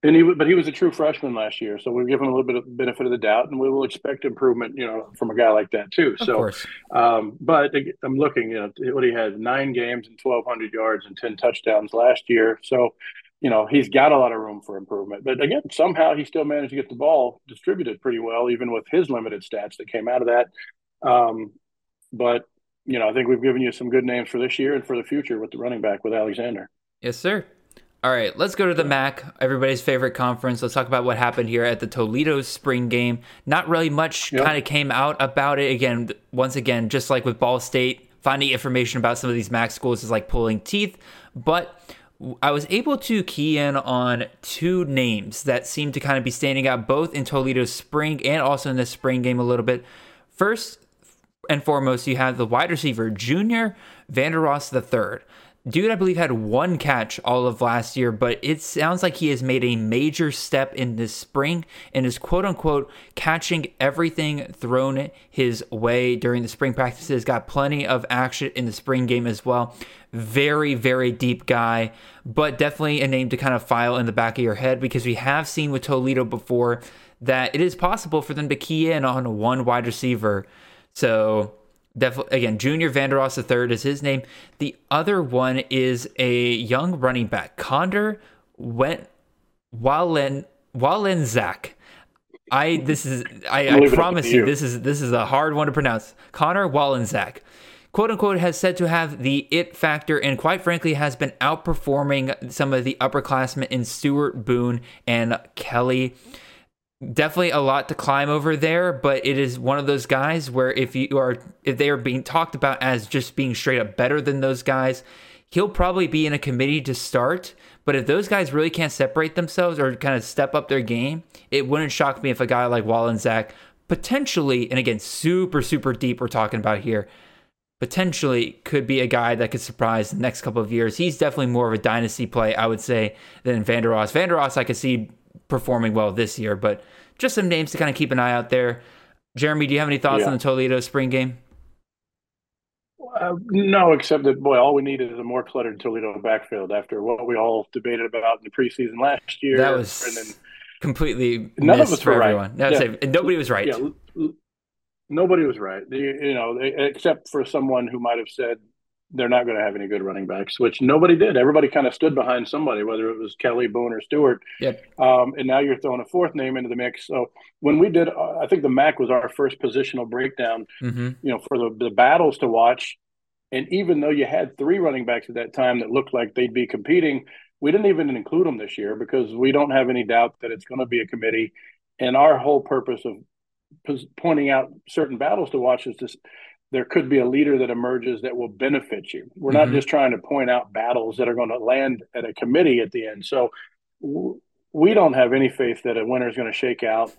And he, but he was a true freshman last year, so we give him a little bit of benefit of the doubt, and we will expect improvement, you know, from a guy like that too. Of so, um, but I'm looking, you know, what he had nine games and 1,200 yards and 10 touchdowns last year. So, you know, he's got a lot of room for improvement. But again, somehow he still managed to get the ball distributed pretty well, even with his limited stats that came out of that. Um, but, you know, I think we've given you some good names for this year and for the future with the running back with Alexander. Yes, sir. All right, let's go to the MAC, everybody's favorite conference. Let's talk about what happened here at the Toledo spring game. Not really much yep. kind of came out about it. Again, once again, just like with Ball State, finding information about some of these MAC schools is like pulling teeth. But I was able to key in on two names that seem to kind of be standing out both in Toledo's spring and also in the spring game a little bit. First and foremost, you have the wide receiver, Junior Vandeross III. Dude, I believe, had one catch all of last year, but it sounds like he has made a major step in this spring and is quote unquote catching everything thrown his way during the spring practices. Got plenty of action in the spring game as well. Very, very deep guy, but definitely a name to kind of file in the back of your head because we have seen with Toledo before that it is possible for them to key in on one wide receiver. So Definitely, again, Junior Vandeross III is his name. The other one is a young running back, Connor went Wallen Wallen Zach. I this is I, I promise you. you this is this is a hard one to pronounce. Connor Walendzak, quote unquote, has said to have the it factor and quite frankly has been outperforming some of the upperclassmen in Stuart Boone and Kelly definitely a lot to climb over there, but it is one of those guys where if you are if they are being talked about as just being straight up better than those guys, he'll probably be in a committee to start. But if those guys really can't separate themselves or kind of step up their game, it wouldn't shock me if a guy like Walendzak potentially, and again, super, super deep we're talking about here, potentially could be a guy that could surprise the next couple of years. He's definitely more of a dynasty play, I would say, than Vandeross. Vander Ross, I could see performing well this year, but just some names to kind of keep an eye out there. Jeremy, do you have any thoughts Yeah. on the Toledo spring game? Uh, no, except that boy, all we needed is a more cluttered Toledo backfield after what we all debated about in the preseason last year. That was and then completely None of us for were right. everyone. No, Yeah. say- nobody was right. yeah, nobody was right. You, you know, except for someone who might have said they're not going to have any good running backs, which nobody did. Everybody kind of stood behind somebody, whether it was Kelly, Boone, or Stuart. Yep. Um, and now you're throwing a fourth name into the mix. So when we did, uh, I think the MAC was our first positional breakdown. hmm You know, for the, the battles to watch. And even though you had three running backs at that time that looked like they'd be competing, we didn't even include them this year because we don't have any doubt that it's going to be a committee. And our whole purpose of pointing out certain battles to watch is just there could be a leader that emerges that will benefit you. We're not Mhm. just trying to point out battles that are going to land at a committee at the end. So w- we don't have any faith that a winner is going to shake out.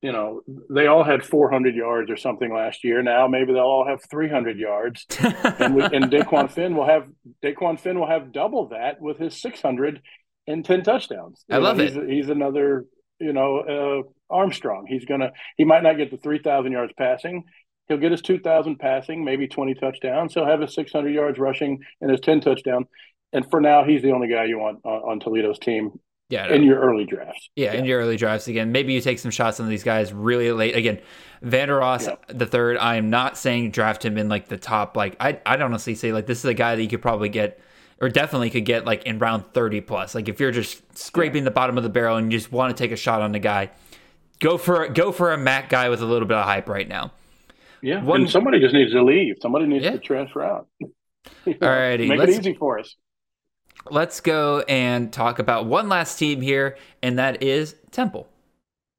You know, they all had 400 yards or something last year. Now maybe they'll all have 300 yards, and we, and DeQuan Finn will have DeQuan Finn will have double that with his 600 and 10 touchdowns. I You know, love he's, He's another, you know, uh, Armstrong. He's gonna. He might not get the 3,000 yards passing. He'll get his 2,000 passing, maybe 20 touchdowns. He'll have his 600 yards rushing and his 10 touchdown. And for now, he's the only guy you want on, on Toledo's team yeah, in your early drafts. Yeah, in your early drafts again. Maybe you take some shots on these guys really late. Again, Vandeross Yeah. the third. I am not saying draft him in like the top. Like I, I'd honestly say like this is a guy that you could probably get, or definitely could get like in round thirty plus. Like if you're just scraping the bottom of the barrel and you just want to take a shot on the guy, go for go for a Mac guy with a little bit of hype right now. Yeah, One- and somebody just needs to leave. Somebody needs Yeah. to transfer out. Alrighty, make let's- it easy for us. Let's go and talk about one last team here, and that is Temple.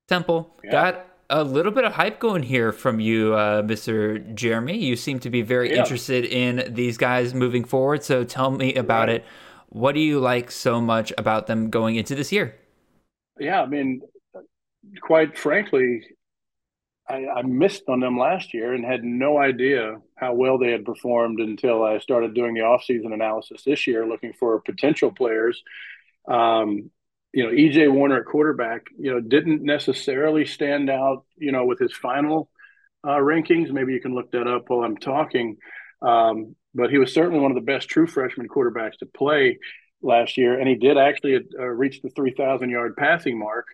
Temple Yeah. got a little bit of hype going here from you, uh, Mr. Jeremy. You seem to be very Yeah. interested in these guys moving forward. So tell me about Right. it. What do you like so much about them going into this year? Yeah, I mean, quite frankly, I, I missed on them last year and had no idea how well they had performed until I started doing the offseason analysis this year, looking for potential players. Um, you know, EJ Warner at quarterback, you know, didn't necessarily stand out, you know, with his final uh, rankings. Maybe you can look that up while I'm talking. Um, but he was certainly one of the best true freshman quarterbacks to play last year, and he did actually uh, reach the 3,000 yard passing mark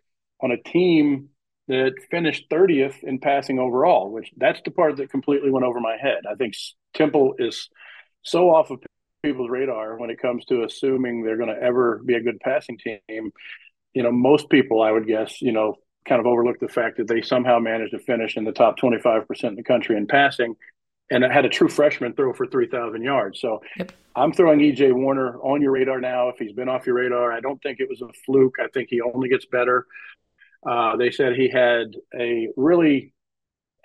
on a team that finished 30th in passing overall. Which that's the part that completely went over my head. I think Temple is so off of people's radar when it comes to assuming they're going to ever be a good passing team. You know, most people, I would guess, you know, kind of overlook the fact that they somehow managed to finish in the top 25% in the country in passing and it had a true freshman throw for 3,000 yards. So Yep. I'm throwing EJ Warner on your radar now. If he's been off your radar, I don't think it was a fluke. I think he only gets better. Uh, they said he had a really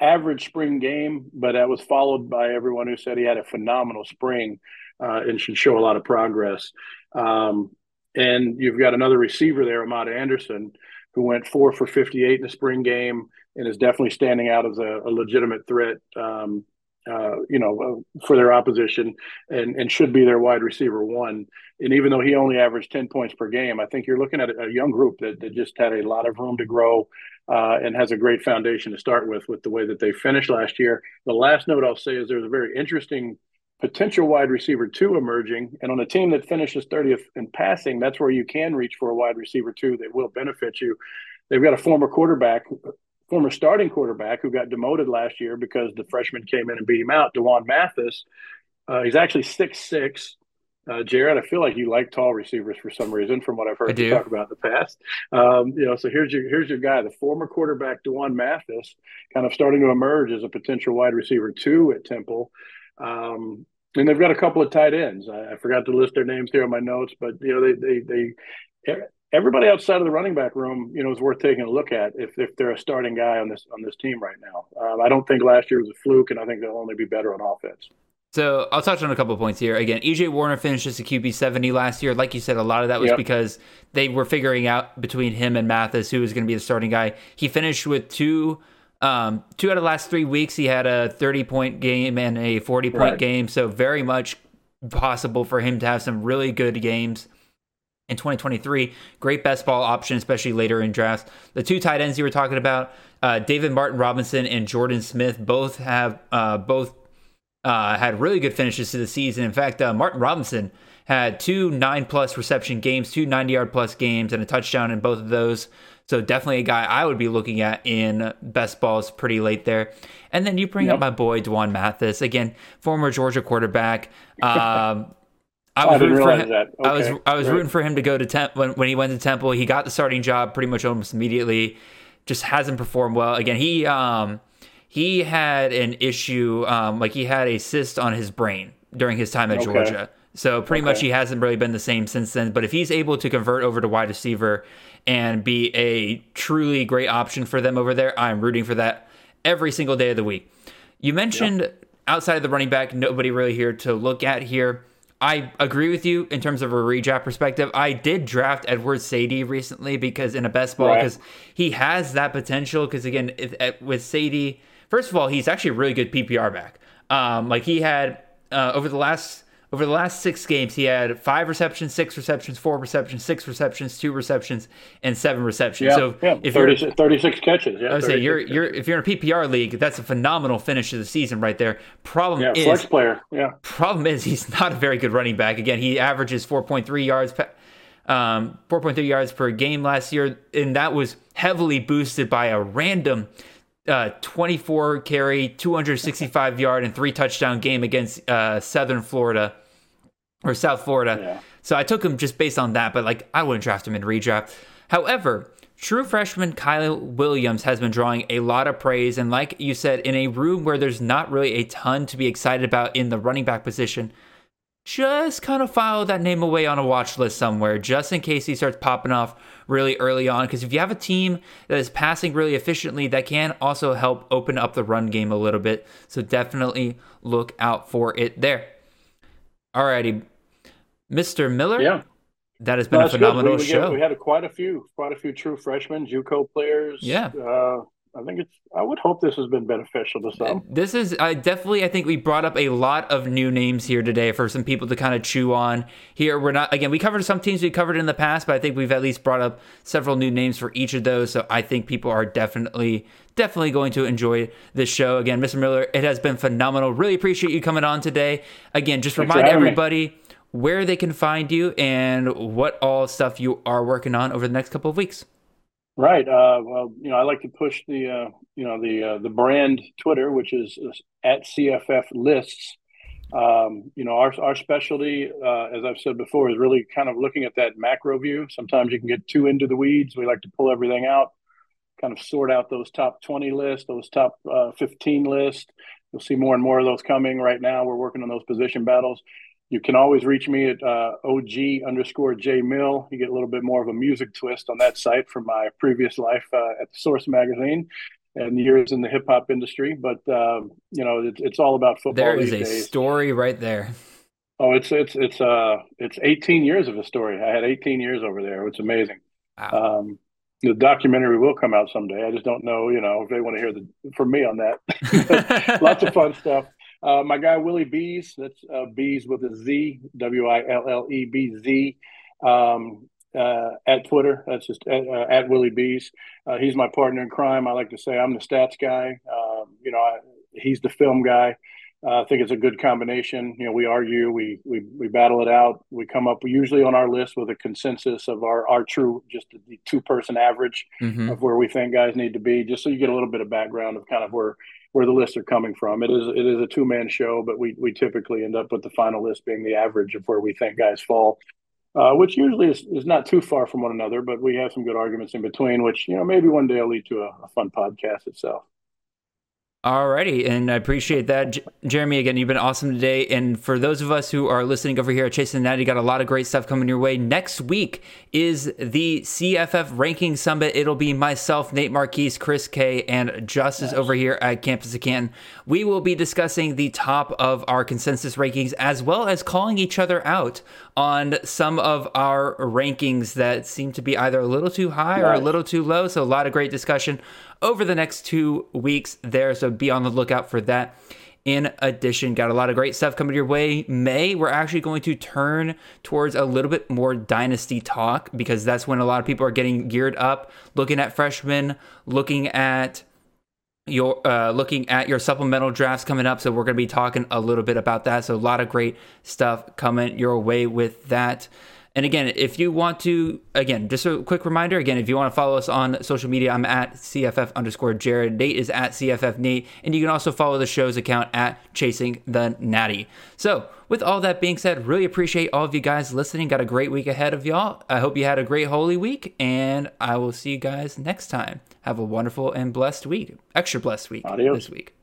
average spring game, but that was followed by everyone who said he had a phenomenal spring uh, and should show a lot of progress. Um, and you've got another receiver there, Amad Anderson, who went four for 58 in the spring game and is definitely standing out as a, a legitimate threat. Um, uh, you know, uh, for their opposition and, and should be their wide receiver one. And even though he only averaged 10 points per game, I think you're looking at a, a young group that, that just had a lot of room to grow uh, and has a great foundation to start with, with the way that they finished last year. The last note I'll say is there's a very interesting potential wide receiver two emerging. And on a team that finishes 30th in passing, that's where you can reach for a wide receiver two that will benefit you. They've got a former quarterback former starting quarterback who got demoted last year because the freshman came in and beat him out, D'Wan Mathis. Uh, he's actually six six. Uh, Jared, I feel like you like tall receivers for some reason, from what I've heard you talk about in the past. Um, you know, so here's your here's your guy, the former quarterback D'Wan Mathis, kind of starting to emerge as a potential wide receiver two at Temple. Um, and they've got a couple of tight ends. I, I forgot to list their names here on my notes, but you know, they they they everybody outside of the running back room, you know, is worth taking a look at if, if they're a starting guy on this on this team right now. Um, I don't think last year was a fluke, and I think they'll only be better on offense. So I'll touch on a couple of points here. Again, EJ Warner finished as a QB 70 last year. Like you said, a lot of that was Yep. because they were figuring out between him and Mathis who was going to be the starting guy. He finished with two um, two out of the last three weeks. He had a 30 point game and a 40 point Right. game. So very much possible for him to have some really good games. In 2023. Great best ball option, especially later in drafts. The two tight ends you were talking about, uh, David Martin Robinson and Jordan Smith, both have uh, both uh, had really good finishes to the season. In fact, uh, Martin Robinson had two nine plus reception games, two 90 yard plus games, and a touchdown in both of those. So definitely a guy I would be looking at in best balls pretty late there. And then you bring yep. up my boy D'Wan Mathis again, former Georgia quarterback. Um, I was I rooting for him. That. Okay. I was I was right. rooting for him to go to Temp when, when he went to Temple. He got the starting job pretty much almost immediately. Just hasn't performed well. Again, he um, he had an issue um, like he had a cyst on his brain during his time at okay. Georgia. So pretty okay. much he hasn't really been the same since then. But if he's able to convert over to wide receiver and be a truly great option for them over there, I'm rooting for that every single day of the week. You mentioned yep. outside of the running back, nobody really here to look at here. I agree with you in terms of a redraft perspective. I did draft Edward Saydee recently because in a best ball because right. he has that potential. Because again, if, with Saydee, first of all, he's actually a really good PPR back. Um, like he had uh, over the last over the last six games, he had five receptions, six receptions, four receptions, six receptions, two receptions, and seven receptions. Yeah, so yeah, if 30, you're 36 catches, yeah, I would say you're you're if you're in a PPR league, that's a phenomenal finish of the season right there. Problem yeah, is, flex player. Yeah. Problem is, he's not a very good running back. Again, he averages 4.3 yards. Um, 4.3 yards per game last year, and that was heavily boosted by a random uh, 24 carry, 265 yard, and three touchdown game against uh, Southern Florida or South Florida. Yeah. So I took him just based on that, but like I wouldn't draft him in redraft. However, true freshman Kyle Williams has been drawing a lot of praise, and like you said, in a room where there's not really a ton to be excited about in the running back position, just kind of file that name away on a watch list somewhere, just in case he starts popping off really early on. Because if you have a team that is passing really efficiently, that can also help open up the run game a little bit. So definitely look out for it there. Alrighty, Mr. Miller. Yeah, that has been no, a phenomenal we, we show. Get, we had a, quite a few, quite a few true freshmen, JUCO players. Yeah, uh, I think it's. I would hope this has been beneficial to some. This is I definitely. I think we brought up a lot of new names here today for some people to kind of chew on. Here we're not again. We covered some teams we covered in the past, but I think we've at least brought up several new names for each of those. So I think people are definitely definitely going to enjoy this show. Again, Mr. Miller, it has been phenomenal. Really appreciate you coming on today. Again, just Thanks remind everybody. Me where they can find you and what all stuff you are working on over the next couple of weeks. Right. Uh, well, you know, I like to push the uh, you know the uh, the brand Twitter, which is at CFF lists. Um, you know, our our specialty, uh, as I've said before, is really kind of looking at that macro view. Sometimes you can get too into the weeds. We like to pull everything out, kind of sort out those top twenty lists, those top uh, fifteen lists. You'll see more and more of those coming. Right now, we're working on those position battles. You can always reach me at uh, OG underscore J Mill. You get a little bit more of a music twist on that site from my previous life uh, at the Source Magazine and years in the hip hop industry. But um, you know, it's, it's all about football. There is a days. story right there. Oh, it's it's it's uh it's 18 years of a story. I had 18 years over there. It's amazing. Wow. Um, the documentary will come out someday. I just don't know, you know, if they want to hear the from me on that. Lots of fun stuff. Uh, my guy Willie Bees, that's uh, Bees with a Z, W I L L E B Z, um, uh, at Twitter. That's just at, uh, at Willie Bees. Uh, he's my partner in crime. I like to say I'm the stats guy. Um, you know, I, he's the film guy. Uh, I think it's a good combination. You know, we argue, we we we battle it out. We come up usually on our list with a consensus of our our true just the two person average mm-hmm. of where we think guys need to be, just so you get a little bit of background of kind of where where the lists are coming from. It is it is a two man show, but we we typically end up with the final list being the average of where we think guys fall, uh, which usually is, is not too far from one another. But we have some good arguments in between, which you know maybe one day will lead to a, a fun podcast itself. Alrighty, and I appreciate that, J- Jeremy. Again, you've been awesome today. And for those of us who are listening over here at Chasing the Natty, you got a lot of great stuff coming your way. Next week is the CFF Ranking Summit. It'll be myself, Nate Marquise, Chris K, and Justice over here at Campus of Canton. We will be discussing the top of our consensus rankings as well as calling each other out on some of our rankings that seem to be either a little too high or a little too low. So a lot of great discussion over the next two weeks there. So be on the lookout for that. in addition. Got a lot of great stuff coming your way. May, we're actually going to turn towards a little bit more dynasty talk because that's when a lot of people are getting geared up, looking at freshmen, looking at your uh, looking at your supplemental drafts coming up. So we're going to be talking a little bit about that. So a lot of great stuff coming your way with that. And again, if you want to, again, just a quick reminder, again, if you want to follow us on social media, I'm at CFF underscore Jared. Nate is at CFF Nate. And you can also follow the show's account at Chasing the Natty. So, with all that being said, really appreciate all of you guys listening. Got a great week ahead of y'all. I hope you had a great Holy Week, and I will see you guys next time. Have a wonderful and blessed week. Extra blessed week Adios. this week.